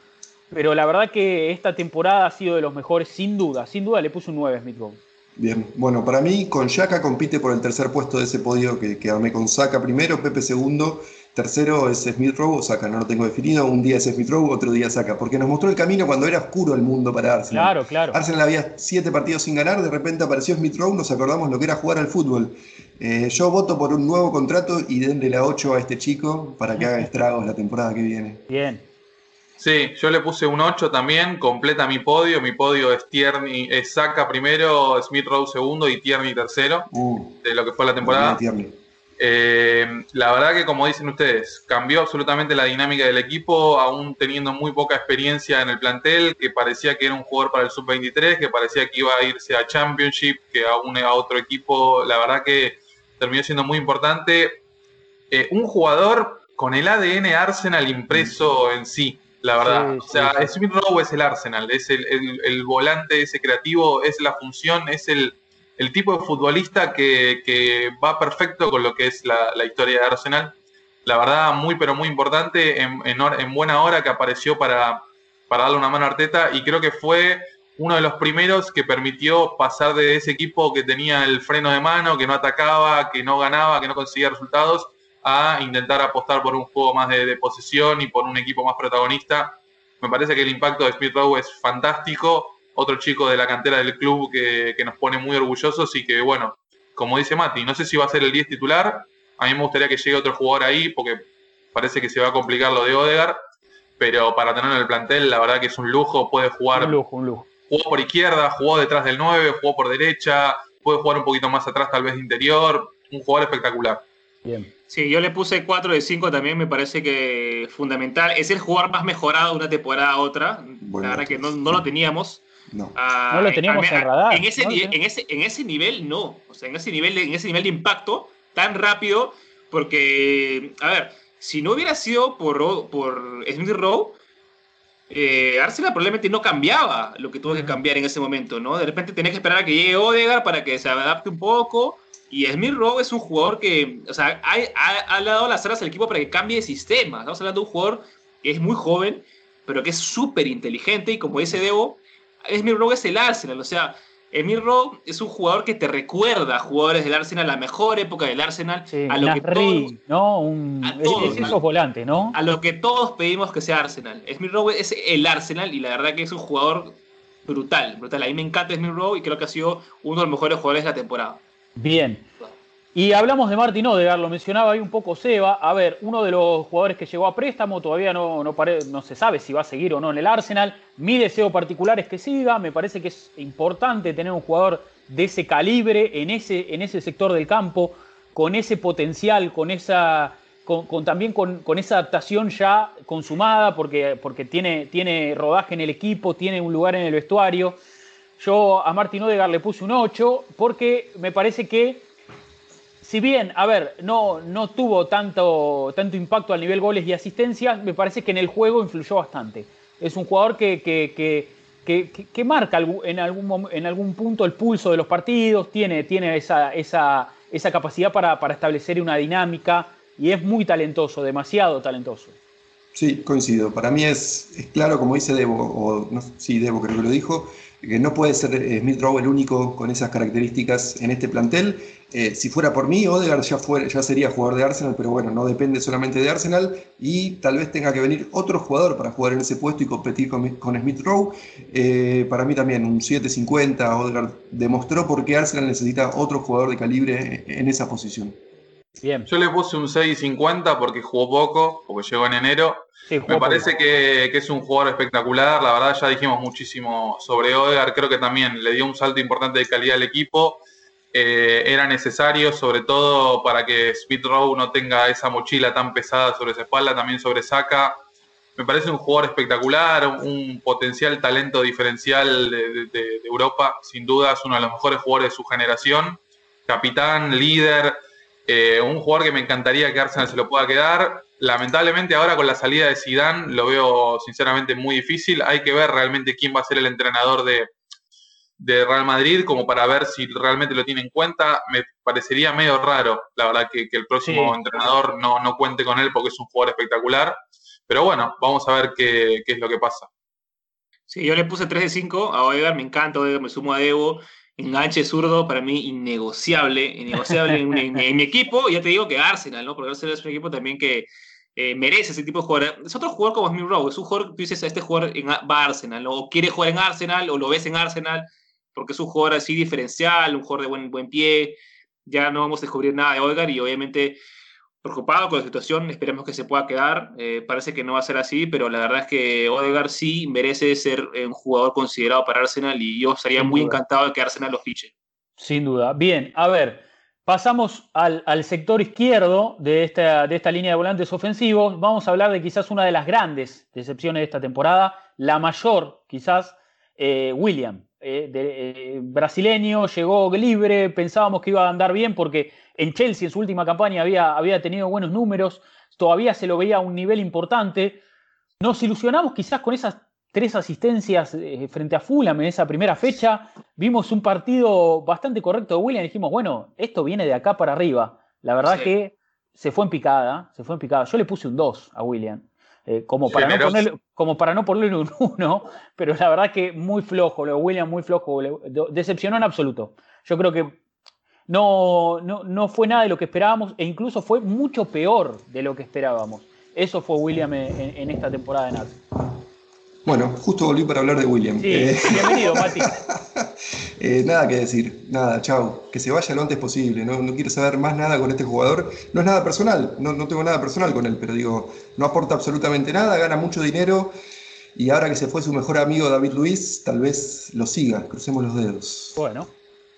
pero la verdad que esta temporada ha sido de los mejores, sin duda. Sin duda le puso un 9 Smith Rowe. Bien, bueno, para mí con Yaka compite por el tercer puesto de ese podio que, que armé con Saka primero, Pepe segundo, tercero es Smith Rowe, o Saka no lo tengo definido, un día es Smith Rowe, otro día Saka, porque nos mostró el camino cuando era oscuro el mundo para Arsenal. Claro, claro. Arsenal había siete partidos sin ganar, de repente apareció Smith Rowe, nos acordamos lo que era jugar al fútbol. Eh, yo voto por un nuevo contrato y denle la 8 a este chico para que haga estragos la temporada que viene. Bien. Sí, yo le puse un 8 también, completa mi podio. Mi podio es Tierney, es Saka primero, Smith Rowe segundo y Tierney tercero Uh, de lo que fue la temporada. Tierney. Eh, la verdad que como dicen ustedes, cambió absolutamente la dinámica del equipo, aún teniendo muy poca experiencia en el plantel, que parecía que era un jugador para el sub-23, que parecía que iba a irse a Championship, que aún a otro equipo, la verdad que terminó siendo muy importante. Eh, un jugador con el ADN Arsenal impreso en sí, la verdad. Sí, o sea, sí, sí. Smith Rowe es el Arsenal, es el, el- el volante ese creativo, es la función, es el, el tipo de futbolista que, que va perfecto con lo que es la, la historia de Arsenal. La verdad, muy pero muy importante, en, en hora- en buena hora que apareció para, para darle una mano a Arteta y creo que fue uno de los primeros que permitió pasar de ese equipo que tenía el freno de mano, que no atacaba, que no ganaba, que no conseguía resultados, a intentar apostar por un juego más de, de posesión y por un equipo más protagonista. Me parece que el impacto de Smith Rowe es fantástico. Otro chico de la cantera del club que, que nos pone muy orgullosos y que, bueno, como dice Mati, no sé si va a ser el 10 titular. A mí me gustaría que llegue otro jugador ahí porque parece que se va a complicar lo de Odegar. Pero para tenerlo en el plantel, la verdad que es un lujo. Puede jugar Un lujo, un lujo. Jugó por izquierda, jugó detrás del 9, jugó por derecha, puede jugar un poquito más atrás, tal vez de interior. Un jugador espectacular. Bien. Sí, yo le puse 4 de 5 también, me parece que fundamental. Es el jugador más mejorado de una temporada a otra. La verdad que no, no lo teníamos. No. Ah, No lo teníamos en radar, En ese, no lo ni- teníamos. en, ese, en ese nivel no. O sea, en ese nivel, de, en ese nivel de impacto tan rápido. Porque, a ver, si no hubiera sido por, por Smith Rowe, eh, Arsenal probablemente no cambiaba lo que tuvo que cambiar en ese momento, ¿no? De repente tenés que esperar a que llegue Odegaard para que se adapte un poco. Y Smith Rowe es un jugador que, o sea, ha, ha- ha dado las alas al equipo para que cambie de sistema. Estamos hablando de un jugador que es muy joven, pero que es súper inteligente. Y como dice Debo, Smith Rowe es el Arsenal. O sea, Smith Rowe es un jugador que te recuerda a jugadores del Arsenal, la mejor época del Arsenal, Sí, a, lo que todos, Nasri, ¿no? Un, a todos, es ¿no? esos volantes, ¿no? a lo que todos pedimos que sea Arsenal. Smith Rowe es el Arsenal y la verdad que es un jugador brutal, brutal. A mí me encanta Smith Rowe y creo que ha sido uno de los mejores jugadores de la temporada. Bien. Y hablamos de Martin Odegaard, lo mencionaba ahí un poco Seba. A ver, uno de los jugadores que llegó a préstamo, todavía no, no, no se sabe si va a seguir o no en el Arsenal. Mi deseo particular es que siga. Me parece que es importante tener un jugador de ese calibre en ese, en ese sector del campo, con ese potencial, con esa con, también con, esa adaptación ya consumada, porque, porque tiene, tiene rodaje en el equipo, tiene un lugar en el vestuario. Yo a Martín Odegar le puse un 8 porque me parece que, si bien, a ver, no, no tuvo tanto, tanto impacto al nivel goles y asistencias, me parece que en el juego influyó bastante. Es un jugador que, que, marca en algún, en algún punto el pulso de los partidos, tiene, tiene esa, esa, esa capacidad para, para establecer una dinámica y es muy talentoso, demasiado talentoso. Sí, coincido. Para mí es, es claro, como dice Debo, o no, sí, Debo creo que lo dijo, que no puede ser eh, Smith Rowe el único con esas características en este plantel. Eh, si fuera por mí, Odegaard ya, sería jugador de Arsenal, pero bueno, no depende solamente de Arsenal y tal vez tenga que venir otro jugador para jugar en ese puesto y competir con, Smith Rowe. Eh, para mí también un 7.50, Odegaard demostró por qué Arsenal necesita otro jugador de calibre en esa posición. Yo le puse un 6.50 porque jugó poco, porque llegó en enero. Me parece que, es un jugador espectacular. La verdad, ya dijimos muchísimo sobre Odegaard. Creo que también le dio un salto importante de calidad al equipo. Eh, era necesario, sobre todo para que Speed Row no tenga esa mochila tan pesada sobre su espalda, también sobre Saka. Me parece un jugador espectacular, un potencial talento diferencial de Europa. Sin duda, es uno de los mejores jugadores de su generación. Capitán, líder eh, un jugador que me encantaría que Arsenal se lo pueda quedar. Lamentablemente ahora con la salida de Zidane lo veo sinceramente muy difícil. Hay que ver realmente quién va a ser el entrenador de, Real Madrid como para ver si realmente lo tiene en cuenta. Me parecería medio raro, la verdad, que, el próximo entrenador no, no, cuente con él porque es un jugador espectacular. Pero bueno, vamos a ver qué, es lo que pasa. Sí, yo le puse 3 de 5 a Odegaard, me encanta Odegaard, me sumo a Debo enganche zurdo para mí innegociable, innegociable en, mi equipo. Ya te digo que Arsenal, ¿no? Porque Arsenal es un equipo también que eh, merece ese tipo de jugador. Es otro jugador como Smith Rowe, es un jugador tú dices, este jugador va a Arsenal, o quiere jugar en Arsenal, o lo ves en Arsenal, porque es un jugador así diferencial, un jugador de buen, buen pie. Ya no vamos a descubrir nada de Olgar y obviamente preocupado con la situación, esperemos que se pueda quedar. Eh, parece que no va a ser así, pero la verdad es que Odegaard sí merece ser un jugador considerado para Arsenal y yo estaría muy encantado de que Arsenal lo fiche. Sin duda. Bien, a ver, pasamos al, sector izquierdo de esta, de esta línea de volantes ofensivos. Vamos a hablar de quizás una de las grandes decepciones de esta temporada, la mayor quizás, eh, William. Eh, brasileño, llegó libre, pensábamos que iba a andar bien porque en Chelsea en su última campaña había, había tenido buenos números, todavía se lo veía a un nivel importante. Nos ilusionamos quizás con esas tres asistencias eh, frente a Fulham en esa primera fecha. Vimos un partido bastante correcto de William y dijimos, bueno, esto viene de acá para arriba. La verdad que se fue en picada, se fue en picada. Yo le puse un 2 a William. Eh, como, para no ponerle, como para no ponerle un 1, pero la verdad que muy flojo, lo de William muy flojo, decepcionó en absoluto. Yo creo que no, no, no, fue nada de lo que esperábamos e incluso fue mucho peor de lo que esperábamos. Eso fue William en, esta temporada de Arsenal. Bueno, justo volví para hablar de William. Sí, eh, bienvenido, Mati. Eh, nada que decir, nada, chao. Que se vaya lo antes posible. No, no quiero saber más nada con este jugador. No es nada personal, no, no tengo nada personal con él, pero digo, no aporta absolutamente nada, gana mucho dinero. Y ahora que se fue su mejor amigo David Luis, tal vez lo siga, crucemos los dedos. Bueno.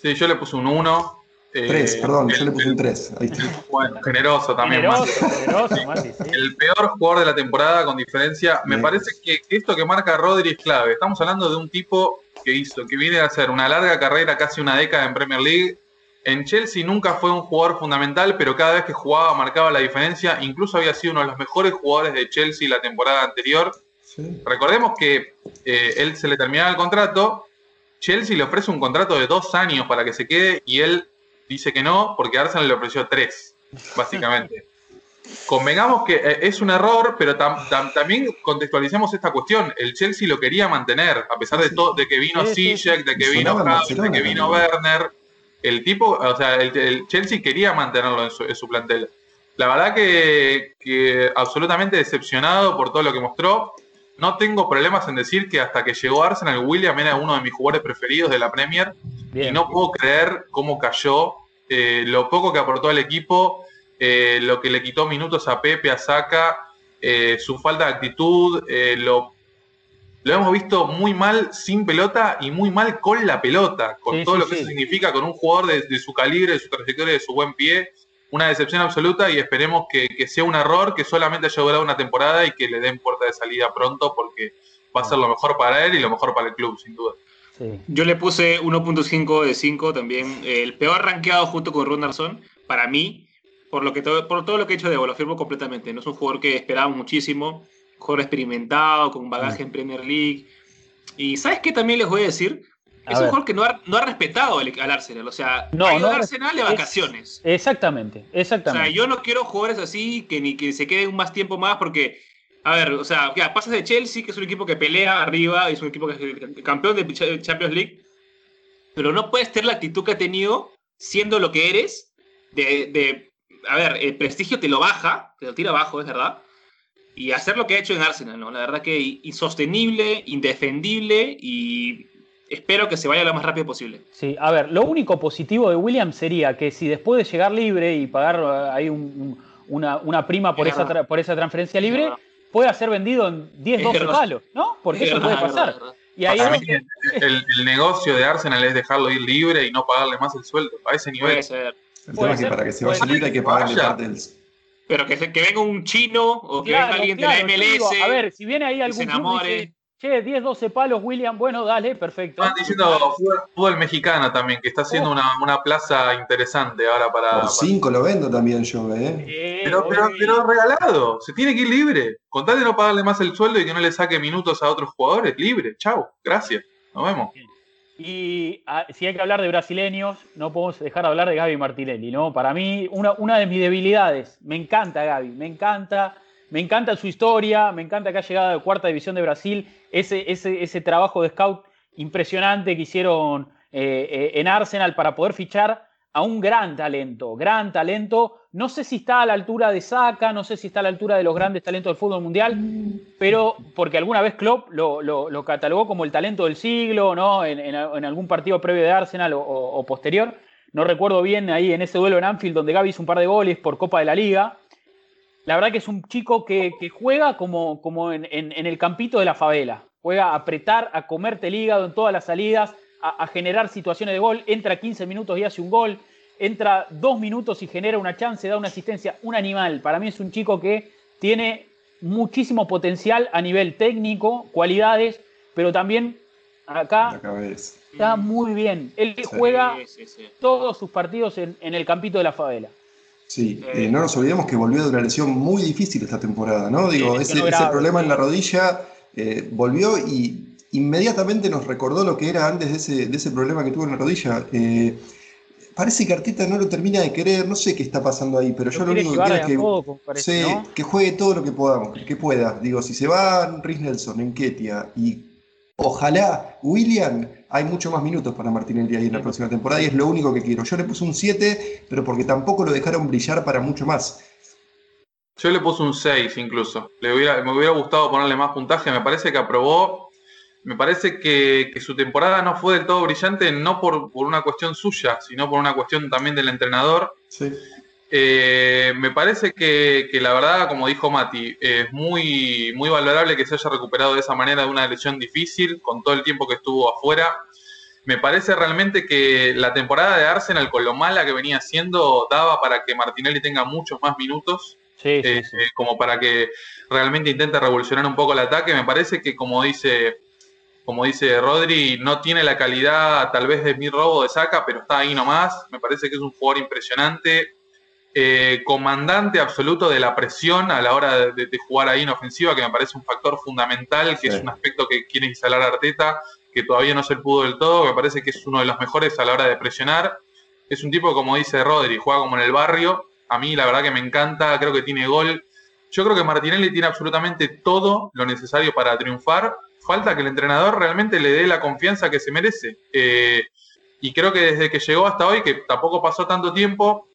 Sí, yo le puse un 1 Tres, eh, perdón, yo le puse un 3. Bueno, generoso también. El peor jugador de la temporada, con diferencia. Me parece que esto que marca Rodri es clave. Estamos hablando de un tipo que hizo, que viene a hacer una larga carrera, casi una década en Premier League. En Chelsea nunca fue un jugador fundamental, pero cada vez que jugaba marcaba la diferencia. Incluso había sido uno de los mejores jugadores de Chelsea la temporada anterior. Recordemos que eh, él se le terminaba el contrato. Chelsea le ofrece un contrato de dos años para que se quede y él dice que no porque Arsenal le ofreció tres, básicamente. Convengamos que eh, es un error, pero también contextualicemos esta cuestión. El Chelsea lo quería mantener, a pesar de todo, de que vino Ziyech, de que vino de que vino Werner. El tipo, o sea, el, Chelsea quería mantenerlo en su, plantel. La verdad que, absolutamente decepcionado por todo lo que mostró. No tengo problemas en decir que hasta que llegó Arsenal, William era uno de mis jugadores preferidos de la Premier. y no puedo creer cómo cayó eh, lo poco que aportó al equipo, eh, lo que le quitó minutos a Pepe, a Saca, eh, su falta de actitud, lo, lo hemos visto muy mal sin pelota y muy mal con la pelota, con todo lo que eso significa con un jugador de, su calibre, de su trayectoria, de su buen pie. una decepción absoluta y esperemos que, que, sea un error que solamente haya durado una temporada y que le den puerta de salida pronto porque va a ser lo mejor para él y lo mejor para el club, sin duda. Yo le puse 1.5 de 5 también. El peor rankeado junto con Ronaldson, para mí, por, lo que todo, por todo lo que he hecho de lo firmo completamente. No es un jugador que esperaba muchísimo, jugador experimentado, con bagaje en Premier League. Y ¿sabes qué también les voy a decir? es un jugador que no ha, no ha respetado al, Arsenal. O sea, no, ha ido al Arsenal de vacaciones. exactamente, exactamente. O sea, yo no quiero jugadores así que ni que se queden más tiempo más porque a ver, o sea, ya, pasas de Chelsea, que es un equipo que pelea arriba, es un equipo que es campeón de Champions League, pero no puedes tener la actitud que ha tenido siendo lo que eres, de, de a ver, el prestigio te lo baja, te lo tira abajo, es verdad, y hacer lo que ha hecho en Arsenal, ¿no? La verdad que insostenible, indefendible y espero que se vaya lo más rápido posible. Sí, a ver, lo único positivo de Williams sería que si después de llegar libre y pagar eh, ahí una, una, prima por esa, por esa transferencia libre pueda ser vendido en 10, 12 palos, ¿no? Porque eso puede pasar. Y ahí el, negocio de Arsenal es dejarlo ir libre y no pagarle más el sueldo. A ese nivel. Puede ser. El tema es que para que se vaya libre hay que pagarle parte del. Pero que, que venga un chino o que venga alguien de la MLS. a ver, si viene ahí algún club Che, 10, 12 palos, William. Bueno, dale, perfecto. Están diciendo fútbol, mexicano también, que está haciendo una, una, plaza interesante ahora para. Por 5 lo vendo también yo, ¿eh? pero, pero, pero, regalado. Se tiene que ir libre. Con tal de no pagarle más el sueldo y que no le saque minutos a otros jugadores, libre. Chau. Gracias. Nos vemos. Y ah, si hay que hablar de brasileños, no podemos dejar de hablar de Gaby Martinelli, ¿no? Para mí, una, una de mis debilidades. Me encanta Gaby, me encanta me encanta su historia, me encanta que ha llegado a cuarta división de Brasil, ese, ese, ese trabajo de scout impresionante que hicieron eh, eh, en Arsenal para poder fichar a un gran talento, gran talento. No sé si está a la altura de Saka, no sé si está a la altura de los grandes talentos del fútbol mundial, pero porque alguna vez Klopp lo, catalogó como el talento del siglo, ¿no? En, algún partido previo de Arsenal o, posterior. No recuerdo bien ahí en ese duelo en Anfield donde Gaby hizo un par de goles por Copa de la Liga la verdad que es un chico que, juega como, como en, el campito de la favela. Juega a apretar, a comerte el hígado en todas las salidas, a, generar situaciones de gol. Entra 15 minutos y hace un gol. Entra dos minutos y genera una chance, da una asistencia. Un animal. Para mí es un chico que tiene muchísimo potencial a nivel técnico, cualidades, pero también acá está muy bien. Él juega todos sus partidos en el campito de la favela. Sí, eh, no nos olvidemos que volvió de una lesión muy difícil esta temporada, ¿no? Digo, ese, problema en la rodilla eh, volvió y inmediatamente nos recordó lo que era antes de ese, de ese problema que tuvo en la rodilla. Eh, parece que Arteta no lo termina de querer, no sé qué está pasando ahí, pero yo lo único que quiero es que, que juegue todo lo que podamos, que pueda. Digo, si se va Rhys Nelson en Ketia y ojalá William hay mucho más minutos para Martinelli ahí en la próxima temporada y es lo único que quiero. Yo le puse un 7, pero porque tampoco lo dejaron brillar para mucho más. Yo le puse un 6 incluso. Le hubiera, me hubiera gustado ponerle más puntaje. Me parece que aprobó. Me parece que, su temporada no fue del todo brillante, no por, una cuestión suya, sino por una cuestión también del entrenador. Sí. Eh, me parece que, la verdad, como dijo Mati, es muy, muy valorable que se haya recuperado de esa manera de una lesión difícil, con todo el tiempo que estuvo afuera. Me parece realmente que la temporada de Arsenal, con lo mala que venía haciendo, daba para que Martinelli tenga muchos más minutos. Sí, eh, como para que realmente intente revolucionar un poco el ataque. Me parece que, como dice, como dice Rodri, no tiene la calidad tal vez de mi robo de saca, pero está ahí nomás. Me parece que es un jugador impresionante eh, comandante absoluto de la presión a la hora de, jugar ahí en ofensiva, que me parece un factor fundamental, que es un aspecto que quiere instalar Arteta, que todavía no se pudo del todo, me parece que es uno de los mejores a la hora de presionar. Es un tipo, como dice Rodri, juega como en el barrio. A mí la verdad que me encanta, creo que tiene gol. Yo creo que Martinelli tiene absolutamente todo lo necesario para triunfar. Falta que el entrenador realmente le dé la confianza que se merece. Eh, y creo que desde que llegó hasta hoy, que tampoco pasó tanto tiempo,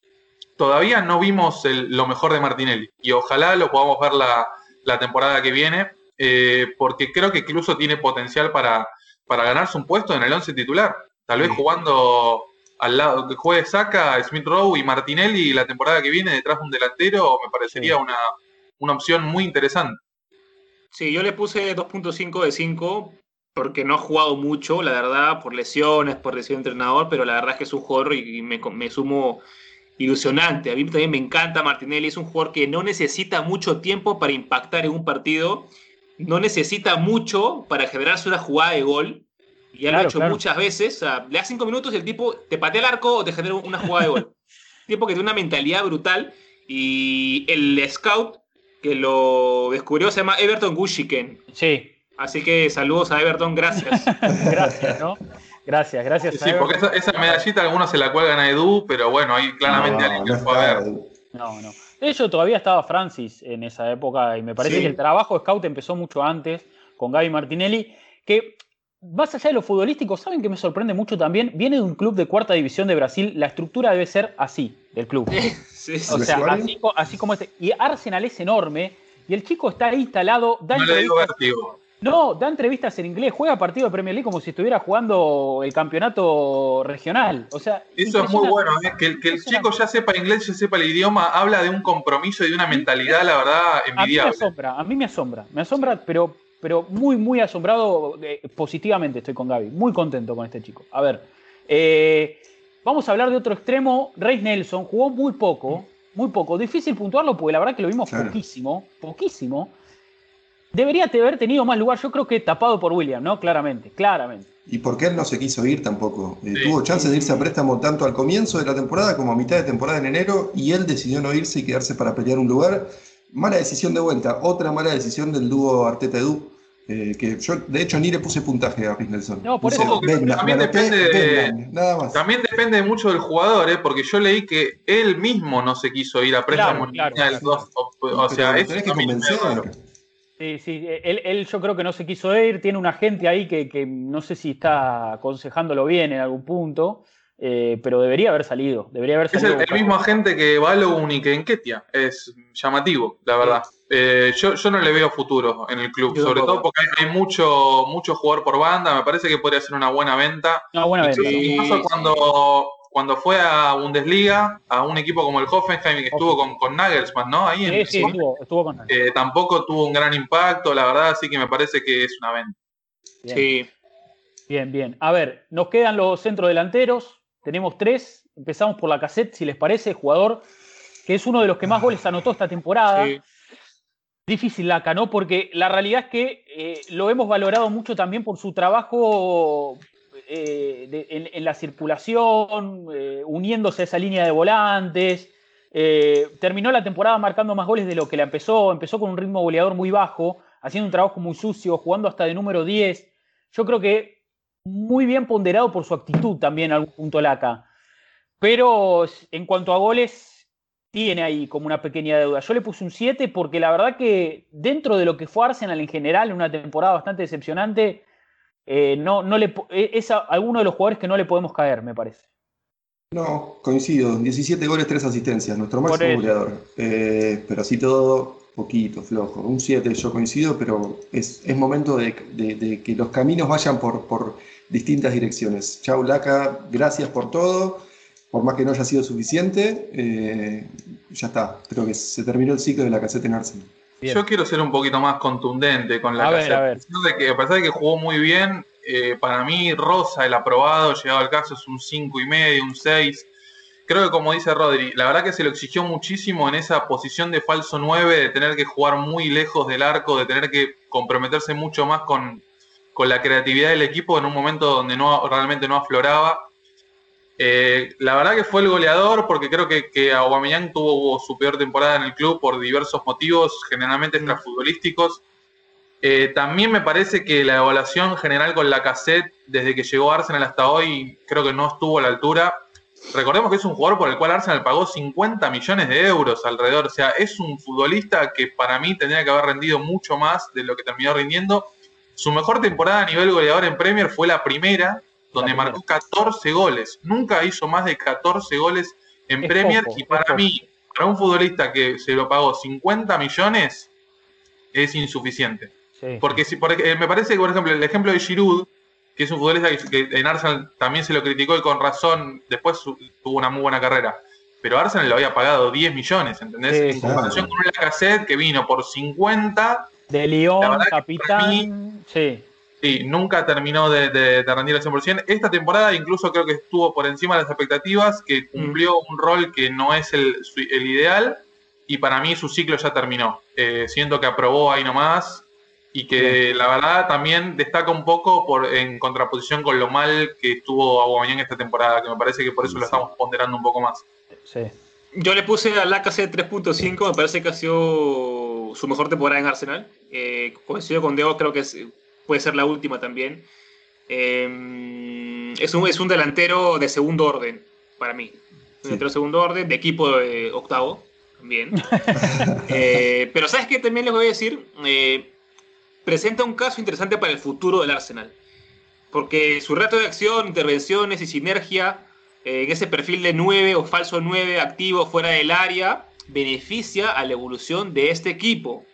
todavía no vimos lo mejor de Martinelli y ojalá lo podamos ver la, temporada que viene, eh, porque creo que incluso tiene potencial para, para ganarse un puesto en el 11 titular. Tal vez jugando al lado, que juegue Saca, Smith Rowe y Martinelli la temporada que viene detrás de un delantero, me parecería una, una opción muy interesante. Sí, yo le puse 2.5 de 5 porque no ha jugado mucho, la verdad, por lesiones, por lesión de entrenador, pero la verdad es que es un jugador y me, me sumo ilusionante. A mí también me encanta Martinelli, es un jugador que no necesita mucho tiempo para impactar en un partido, no necesita mucho para generarse una jugada de gol. Y ya lo ha hecho muchas veces. O sea, le das cinco minutos y el tipo te patea el arco o te genera una jugada de gol. tipo que tiene una mentalidad brutal. Y el scout que lo descubrió se llama Everton Gushiken. Sí. Así que saludos a Everton, gracias. gracias, ¿no? Gracias, gracias. Sí, porque esa, medallita algunos se la cuelgan a Edu, pero bueno, ahí claramente alguien que fue a ver. No, no. De hecho, todavía estaba Francis en esa época y me parece que el trabajo scout empezó mucho antes con Gaby Martinelli, que más allá de lo futbolístico, ¿saben que me sorprende mucho también? Viene de un club de cuarta división de Brasil, la estructura debe ser así, del club. Sí, sí, o sea, así, como este. Y Arsenal es enorme, y el chico está ahí instalado, no le digo no, da entrevistas en inglés, juega partido de Premier League como si estuviera jugando el campeonato regional. O sea, eso es muy bueno, ¿eh? que, el chico ya sepa inglés, ya sepa el idioma, habla de un compromiso y de una mentalidad, la verdad, envidiable. A mí me asombra, a mí me asombra, me asombra, pero, pero muy, muy asombrado eh, positivamente estoy con Gaby, muy contento con este chico. A ver, eh, vamos a hablar de otro extremo, Reis Nelson, jugó muy poco, muy poco, difícil puntuarlo porque la verdad que lo vimos poquísimo, poquísimo. Debería haber tenido más lugar, yo creo que tapado por William, ¿no? Claramente, claramente. Y porque él no se quiso ir tampoco. Eh, tuvo chance de irse a préstamo tanto al comienzo de la temporada como a mitad de temporada en enero y él decidió no irse y quedarse para pelear un lugar. Mala decisión de vuelta, otra mala decisión del dúo Arteta-Edu. Eh, que yo, de hecho, ni le puse puntaje a Nelson. No, por eso. también, depende nada más. también depende mucho del jugador, ¿eh? porque yo leí que él mismo no se quiso ir a préstamo. Claro, claro, o, sea, es que convencer. Sí, sí, él, yo creo que no se quiso ir, tiene un agente ahí que, no sé si está aconsejándolo bien en algún punto, eh, pero debería haber salido, debería haber salido. Es el, mismo agente que Balogun y que Enketia, es llamativo, la verdad. Eh, yo, yo no le veo futuro en el club, sobre todo porque hay, mucho, mucho jugador por banda, me parece que podría ser una buena venta. Una buena venta. Incluso cuando cuando fue a Bundesliga, a un equipo como el Hoffenheim, que estuvo con, con Nagelsmann, ¿no? Ahí sí, sí, estuvo, con eh, tampoco tuvo un gran impacto, la verdad, así que me parece que es una venta. Bien. Sí. Bien, bien. A ver, nos quedan los centrodelanteros, tenemos tres. Empezamos por la cassette, si les parece, jugador que es uno de los que más goles anotó esta temporada. Sí. Difícil Laca, ¿no? Porque la realidad es que eh, lo hemos valorado mucho también por su trabajo eh, en, la circulación, eh, uniéndose a esa línea de volantes. Eh, terminó la temporada marcando más goles de lo que la empezó. Empezó con un ritmo goleador muy bajo, haciendo un trabajo muy sucio, jugando hasta de número 10. Yo creo que muy bien ponderado por su actitud también algún punto Laca. Pero en cuanto a goles, tiene ahí como una pequeña deuda. Yo le puse un 7 porque la verdad que dentro de lo que fue Arsenal en general, en una temporada bastante decepcionante, eh, no, no le, eh, es alguno de los jugadores que no le podemos caer, me parece. No, coincido. 17 goles, 3 asistencias, nuestro máximo goleador. Eh, pero así todo, poquito, flojo. Un 7 yo coincido, pero es, momento de, que los caminos vayan por, por distintas direcciones. Chau, Laca, gracias por todo. Por más que no haya sido suficiente, ya está. Creo que se terminó el ciclo de la caseta en Arsenal. Yo quiero ser un poquito más contundente con la a Ver, a, ver. De que, a pesar de que jugó muy bien, eh, para mí Rosa, el aprobado, llegado al caso, es un 5 y medio, un 6. Creo que como dice Rodri, la verdad que se lo exigió muchísimo en esa posición de falso 9, de tener que jugar muy lejos del arco, de tener que comprometerse mucho más con, con la creatividad del equipo en un momento donde no realmente no afloraba. Eh, la verdad que fue el goleador porque creo que, que Aubameyang tuvo su peor temporada en el club por diversos motivos, generalmente extrafutbolísticos. Eh, también me parece que la evaluación general con la cassette desde que llegó Arsenal hasta hoy creo que no estuvo a la altura. Recordemos que es un jugador por el cual Arsenal pagó 50 millones de euros alrededor. O sea, es un futbolista que para mí tendría que haber rendido mucho más de lo que terminó rindiendo. Su mejor temporada a nivel goleador en Premier fue la primera, donde marcó 14 goles. Nunca hizo más de 14 goles en Premier y para mí, para un futbolista que se lo pagó 50 millones, es insuficiente. Porque si, porque, me parece que, por ejemplo, el ejemplo de Giroud, que es un futbolista que, en Arsenal también se lo criticó y con razón, después tuvo una muy buena carrera. Pero Arsenal le había pagado 10 millones, ¿entendés? en comparación con un Lacazette que vino por 50. De León, capitán. sí Sí, nunca terminó de, rendir al 100%. Esta temporada incluso creo que estuvo por encima de las expectativas, que mm. cumplió un rol que no es el, ideal y para mí su ciclo ya terminó. Eh, siento que aprobó ahí nomás y que la verdad también destaca un poco por, en contraposición con lo mal que estuvo Aguamañán esta temporada, que me parece que por eso lo estamos ponderando un poco más. Sí. Yo le puse a la KC 3.5, me parece que ha sido su mejor temporada en Arsenal. Eh, coincido con Diego, creo que es puede ser la última también. Em, es, un, es un delantero de segundo orden para mí. Un delantero de segundo orden, de equipo de octavo también. Eh, pero ¿sabes qué? También les voy a decir, eh, presenta un caso interesante para el futuro del Arsenal. Porque su reto de acción, intervenciones y sinergia eh, en ese perfil de 9 o falso 9 activo fuera del área beneficia a la evolución de este equipo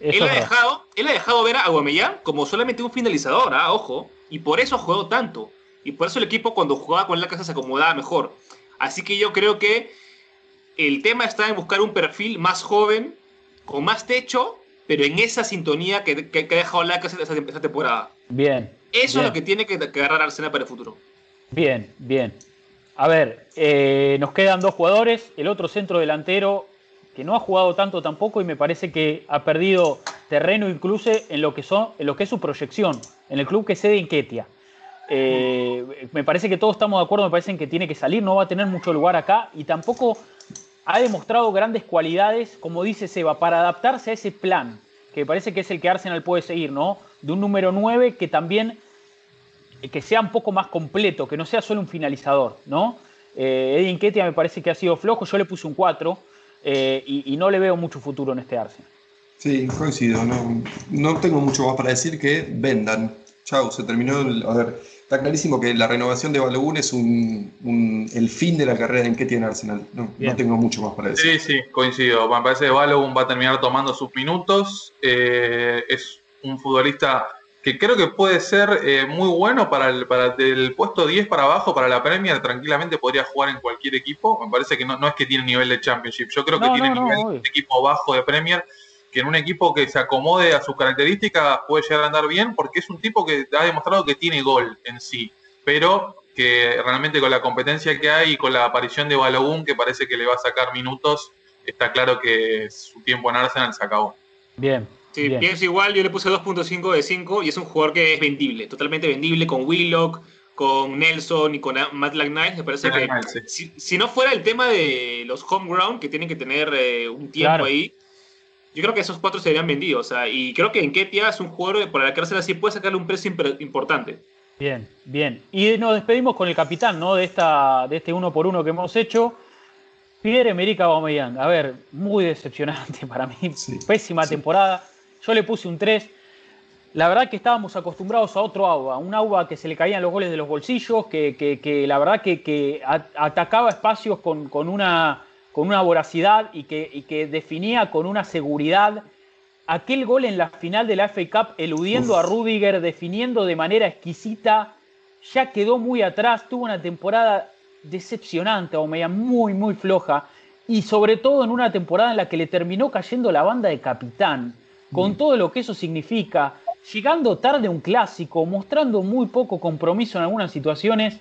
él ha, dejado, él ha dejado ver a Aguamellán como solamente un finalizador, ¿ah? ojo, y por eso jugó tanto. Y por eso el equipo cuando jugaba con la casa se acomodaba mejor. Así que yo creo que el tema está en buscar un perfil más joven, con más techo, pero en esa sintonía que, ha dejado la casa esa, temporada. Bien. Eso es lo que tiene que, agarrar Arsenal para el futuro. Bien, bien. A ver, eh, nos quedan dos jugadores. El otro centro delantero que no ha jugado tanto tampoco y me parece que ha perdido terreno incluso en lo que, son, en lo que es su proyección, en el club que sede en Ketia. Eh, me parece que todos estamos de acuerdo, me parece que tiene que salir, no va a tener mucho lugar acá y tampoco ha demostrado grandes cualidades, como dice Seba, para adaptarse a ese plan, que me parece que es el que Arsenal puede seguir, ¿no? De un número 9 que también que sea un poco más completo, que no sea solo un finalizador, ¿no? Eh, Eddie Ketia me parece que ha sido flojo, yo le puse un 4, eh, y, no le veo mucho futuro en este Arsenal. Sí, coincido. No, no tengo mucho más para decir que vendan. Chau, se terminó. a ver, está clarísimo que la renovación de Balogun es un, el fin de la carrera en que tiene Arsenal. No, no, tengo mucho más para decir. Sí, sí, coincido. Me parece que Balogun va a terminar tomando sus minutos. Eh, es un futbolista que creo que puede ser eh, muy bueno para el, para el puesto 10 para abajo, para la Premier, tranquilamente podría jugar en cualquier equipo. Me parece que no, no es que tiene nivel de Championship, yo creo que tiene nivel de equipo bajo de Premier, que en un equipo que se acomode a sus características puede llegar a andar bien, porque es un tipo que ha demostrado que tiene gol en sí, pero que realmente con la competencia que hay y con la aparición de Balogun, que parece que le va a sacar minutos, está claro que su tiempo en Arsenal se acabó. Bien, Sí, pienso igual, yo le puse 2.5 de 5 y es un jugador que es vendible, totalmente vendible con Willock, con Nelson y con Matt Knight. Me parece que si, no fuera el tema de los home ground que tienen que tener eh, un tiempo ahí, yo creo que esos cuatro serían vendidos. O sea, y creo que en Ketia es un jugador para la cárcel así puede sacarle un precio importante. Bien, bien. Y nos despedimos con el capitán, ¿no? De, esta, de este uno por uno que hemos hecho. Pierre Emerick Aubameyang. A ver, muy decepcionante para mí. Pésima temporada yo le puse un 3. La verdad que estábamos acostumbrados a otro agua, un agua que se le caían los goles de los bolsillos, que, la verdad que, atacaba espacios con, una, con una voracidad y que, que definía con una seguridad. Aquel gol en la final de la FA Cup, eludiendo a Rudiger, definiendo de manera exquisita, ya quedó muy atrás, tuvo una temporada decepcionante, o media muy, muy floja, y sobre todo en una temporada en la que le terminó cayendo la banda de capitán con todo lo que eso significa, llegando tarde a un clásico, mostrando muy poco compromiso en algunas situaciones.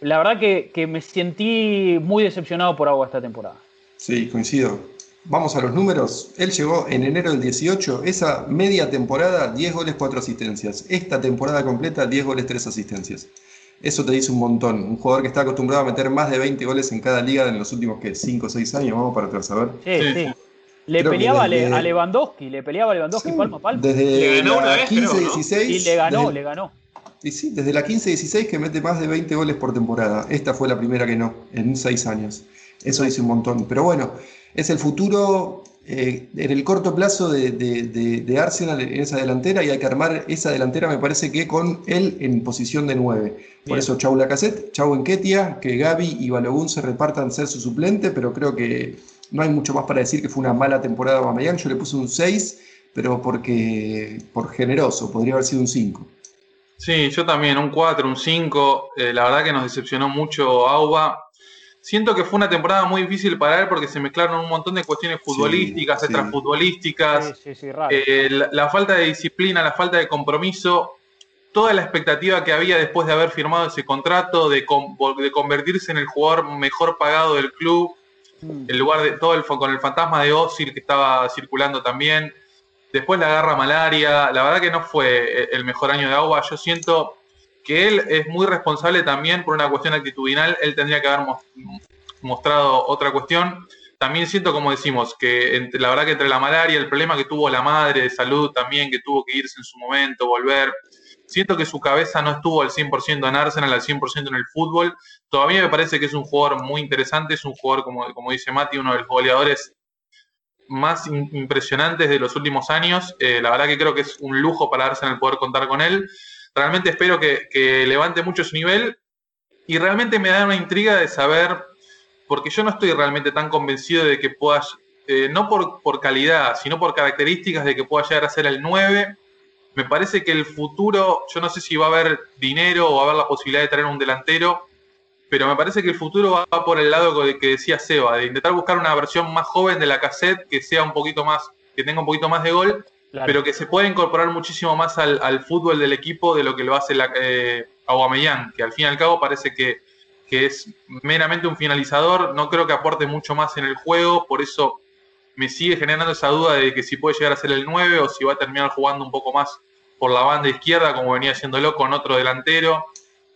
La verdad que, me sentí muy decepcionado por Agua esta temporada. Sí, coincido. Vamos a los números. Él llegó en enero del 18, esa media temporada, 10 goles, 4 asistencias. Esta temporada completa, 10 goles, 3 asistencias. Eso te dice un montón. Un jugador que está acostumbrado a meter más de 20 goles en cada liga en los últimos 5 o 6 años. Vamos para atrás a ver. Sí, sí. Le peleaba a Lewandowski, le peleaba a Lewandowski palmo a palmo. Desde la 15-16. Y le ganó, le ganó. Y sí, desde la 15-16 que mete más de 20 goles por temporada. Esta fue la primera que no, en 6 años. Eso dice un montón. Pero bueno, es el futuro eh, en el corto plazo de, Arsenal en esa delantera y hay que armar esa delantera, me parece que con él en posición de 9. Por eso Chau Lacazette, Chau Enquetia, que Gaby y Balogun se repartan ser su suplente, pero creo que no hay mucho más para decir que fue una mala temporada de Aubameyang. Yo le puse un 6, pero porque por generoso, podría haber sido un 5. Sí, yo también, un 4, un 5. Eh, la verdad que nos decepcionó mucho Auba. siento que fue una temporada muy difícil para él porque se mezclaron un montón de cuestiones futbolísticas, sí. extrafutbolísticas, Sí, sí, sí, raro. eh, la, la falta de disciplina, la falta de compromiso, toda la expectativa que había después de haber firmado ese contrato, de, con- de convertirse en el jugador mejor pagado del club, Mm. en lugar de todo el, con el fantasma de Ozil que estaba circulando también. Después la agarra malaria. La verdad que no fue el mejor año de agua. Yo siento que él es muy responsable también por una cuestión actitudinal. Él tendría que haber mos- mostrado otra cuestión. También siento, como decimos, que entre, la verdad que entre la malaria, el problema que tuvo la madre de salud también, que tuvo que irse en su momento, volver. Siento que su cabeza no estuvo al 100% en Arsenal, al 100% en el fútbol. Todavía me parece que es un jugador muy interesante, es un jugador, como, como dice Mati, uno de los goleadores más impresionantes de los últimos años. Eh, la verdad que creo que es un lujo para Arsenal poder contar con él. Realmente espero que, que levante mucho su nivel y realmente me da una intriga de saber, porque yo no estoy realmente tan convencido de que pueda, eh, no por, por calidad, sino por características de que pueda llegar a ser el 9. Me parece que el futuro, yo no sé si va a haber dinero o va a haber la posibilidad de traer un delantero, pero me parece que el futuro va por el lado de que decía Seba, de intentar buscar una versión más joven de la cassette que sea un poquito más, que tenga un poquito más de gol, Claro. pero que se pueda incorporar muchísimo más al, al fútbol del equipo de lo que lo hace la, eh, Aubameyang, que al fin y al cabo parece que, que es meramente un finalizador, no creo que aporte mucho más en el juego, por eso me sigue generando esa duda de que si puede llegar a ser el 9 o si va a terminar jugando un poco más por la banda izquierda, como venía haciéndolo con otro delantero,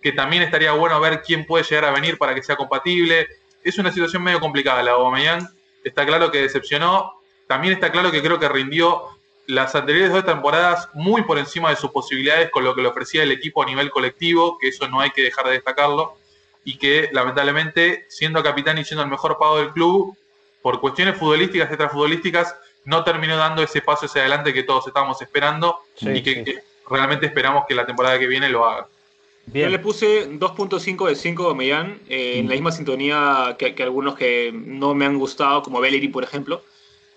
que también estaría bueno ver quién puede llegar a venir para que sea compatible. Es una situación medio complicada la Aubameyang, está claro que decepcionó, también está claro que creo que rindió las anteriores dos temporadas muy por encima de sus posibilidades con lo que le ofrecía el equipo a nivel colectivo, que eso no hay que dejar de destacarlo, y que lamentablemente, siendo capitán y siendo el mejor pago del club, por cuestiones futbolísticas y extrafutbolísticas, no terminó dando ese paso hacia adelante que todos estábamos esperando Sí, y que, sí. que realmente esperamos que la temporada que viene lo haga. Yo le puse 2.5 de 5 a Millán, eh, en la misma sintonía que, que algunos que no me han gustado, como Bellerin, por ejemplo.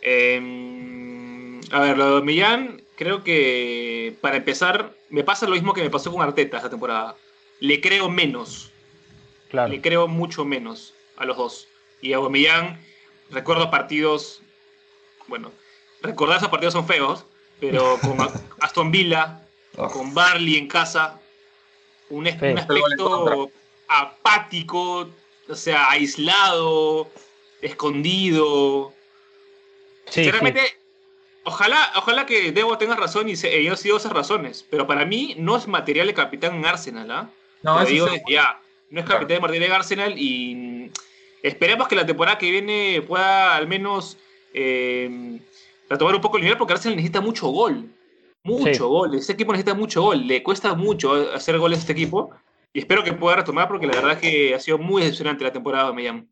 Eh, a ver, lo de Millán, creo que para empezar, me pasa lo mismo que me pasó con Arteta esta temporada. Le creo menos, Claro. le creo mucho menos a los dos. Y a Aubameyang, recuerdo partidos, bueno, recordar esos partidos son feos, pero con Aston Villa, con Barley en casa, un, es- Feo. un aspecto apático, o sea, aislado, escondido. Sí, sí. Sinceramente, ojalá, ojalá que Debo tenga razón y se, yo sigo esas razones, pero para mí no es material de capitán en Arsenal, ¿ah? No, eso digo ya, no es capitán de material en Arsenal y esperemos que la temporada que viene pueda al menos eh, retomar un poco el nivel porque Arsenal necesita mucho gol. Mucho Sí. gol. Este equipo necesita mucho gol. Le cuesta mucho hacer goles a este equipo. Y espero que pueda retomar porque la verdad es que ha sido muy decepcionante la temporada de Millán.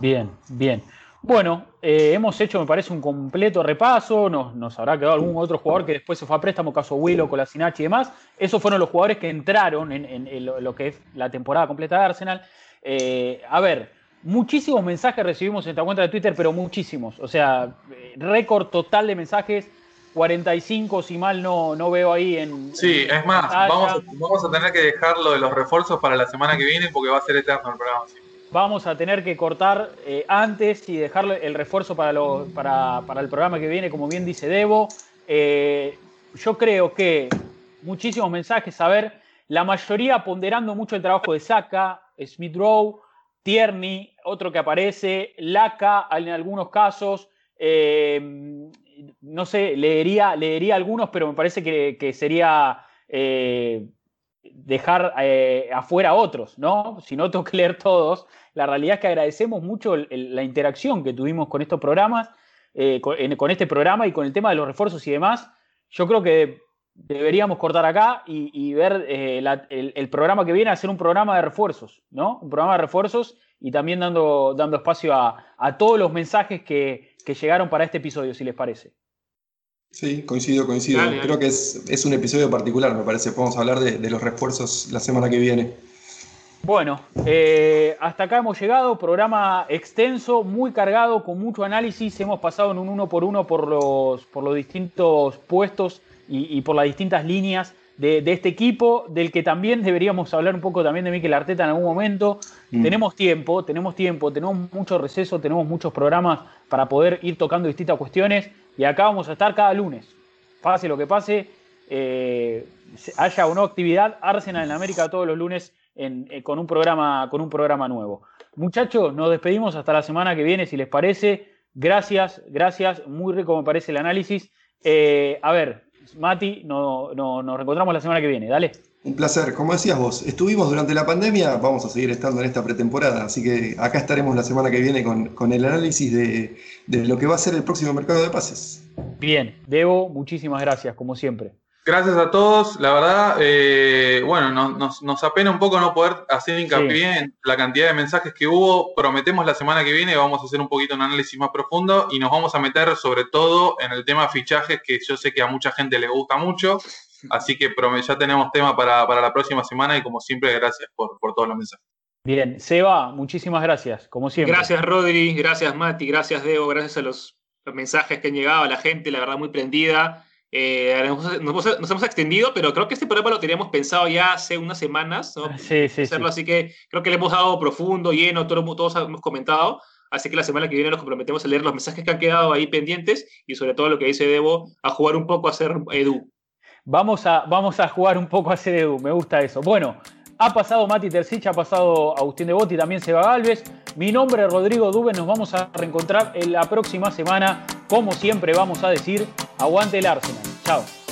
Bien, bien. Bueno, eh, hemos hecho, me parece, un completo repaso. Nos, nos habrá quedado algún otro jugador que después se fue a préstamo, caso Willow, Colasinachi y demás. Esos fueron los jugadores que entraron en, en- en lo, lo que es la temporada completa de Arsenal. Eh, a ver, muchísimos mensajes recibimos en esta cuenta de Twitter, pero muchísimos. O sea, eh, récord total de mensajes. 45, si mal no, no veo ahí en. Sí, en es más, vamos a, vamos a tener que dejar lo de los refuerzos para la semana que viene porque va a ser eterno el programa. sí. vamos a tener que cortar eh, antes y dejarle el refuerzo para, lo- para, para el programa que viene, como bien dice Debo. Eh, yo creo que muchísimos mensajes, a ver, la mayoría ponderando mucho el trabajo de Saka, Smith Rowe, Tierney, otro que aparece, Laca en algunos casos. eh, no sé, leería, leería algunos, pero me parece que, que sería eh, dejar eh, afuera a otros, ¿no? Si no tengo que leer todos, la realidad es que agradecemos mucho la interacción que tuvimos con estos programas, con, este programa y con el tema de los refuerzos y demás. Yo creo que deberíamos cortar acá y, ver el, el programa que viene, hacer un programa de refuerzos, ¿no? Un programa de refuerzos y también dando, dando espacio a, a todos los mensajes que, que llegaron para este episodio, si les parece. Sí, coincido, coincido. Dale, dale. Creo que es, es un episodio particular, me parece. Podemos hablar de, de los refuerzos la semana que viene. Bueno, eh, hasta acá hemos llegado, programa extenso, muy cargado, con mucho análisis. Hemos pasado en un uno por uno por los, por los distintos puestos y, y por las distintas líneas de, este equipo, del que también deberíamos hablar un poco también de Mikel Arteta en algún momento. Mm. Tenemos tiempo, tenemos tiempo, tenemos mucho receso, tenemos muchos programas para poder ir tocando distintas cuestiones y acá vamos a estar cada lunes. Pase lo que pase, eh, haya o no actividad, Arsenal en América todos los lunes eh, con, un programa, con un programa nuevo. Muchachos, nos despedimos hasta la semana que viene, si les parece. Gracias, gracias. Muy rico me parece el análisis. Eh, a ver, Mati, no, nos reencontramos la semana que viene. Dale. Un placer. Como decías vos, estuvimos durante la pandemia, vamos a seguir estando en esta pretemporada, así que acá estaremos la semana que viene con, el análisis de, de, lo que va a ser el próximo mercado de pases. Bien, Debo, muchísimas gracias, como siempre. Gracias a todos. La verdad, eh, bueno, nos, nos, apena un poco no poder hacer hincapié en la cantidad de mensajes que hubo. Prometemos la semana que viene vamos a hacer un poquito un análisis más profundo y nos vamos a meter sobre todo en el tema fichajes, que yo sé que a mucha gente le gusta mucho. Así que ya tenemos tema para, la próxima semana y como siempre, gracias por, por todos los mensajes. Bien, Seba, muchísimas gracias, como siempre. Gracias, Rodri, gracias, Mati, gracias, Debo, gracias a los, los mensajes que han llegado a la gente, la verdad, muy prendida. Eh, nos, hemos extendido, pero creo que este programa lo teníamos pensado ya hace unas semanas, ¿no? Sí, sí, Hacerlo, Así que creo que le hemos dado profundo, lleno, todos, todos hemos comentado. Así que la semana que viene nos comprometemos a leer los mensajes que han quedado ahí pendientes y sobre todo lo que dice Debo, a jugar un poco a ser Edu. Vamos a, vamos a jugar un poco a ser Edu, me gusta eso. Bueno, ha pasado Mati Tercich, ha pasado Agustín de Botti, también Seba Galvez. Mi nombre es Rodrigo Duben, nos vamos a reencontrar en la próxima semana. Como siempre vamos a decir, aguante el Arsenal. Chao.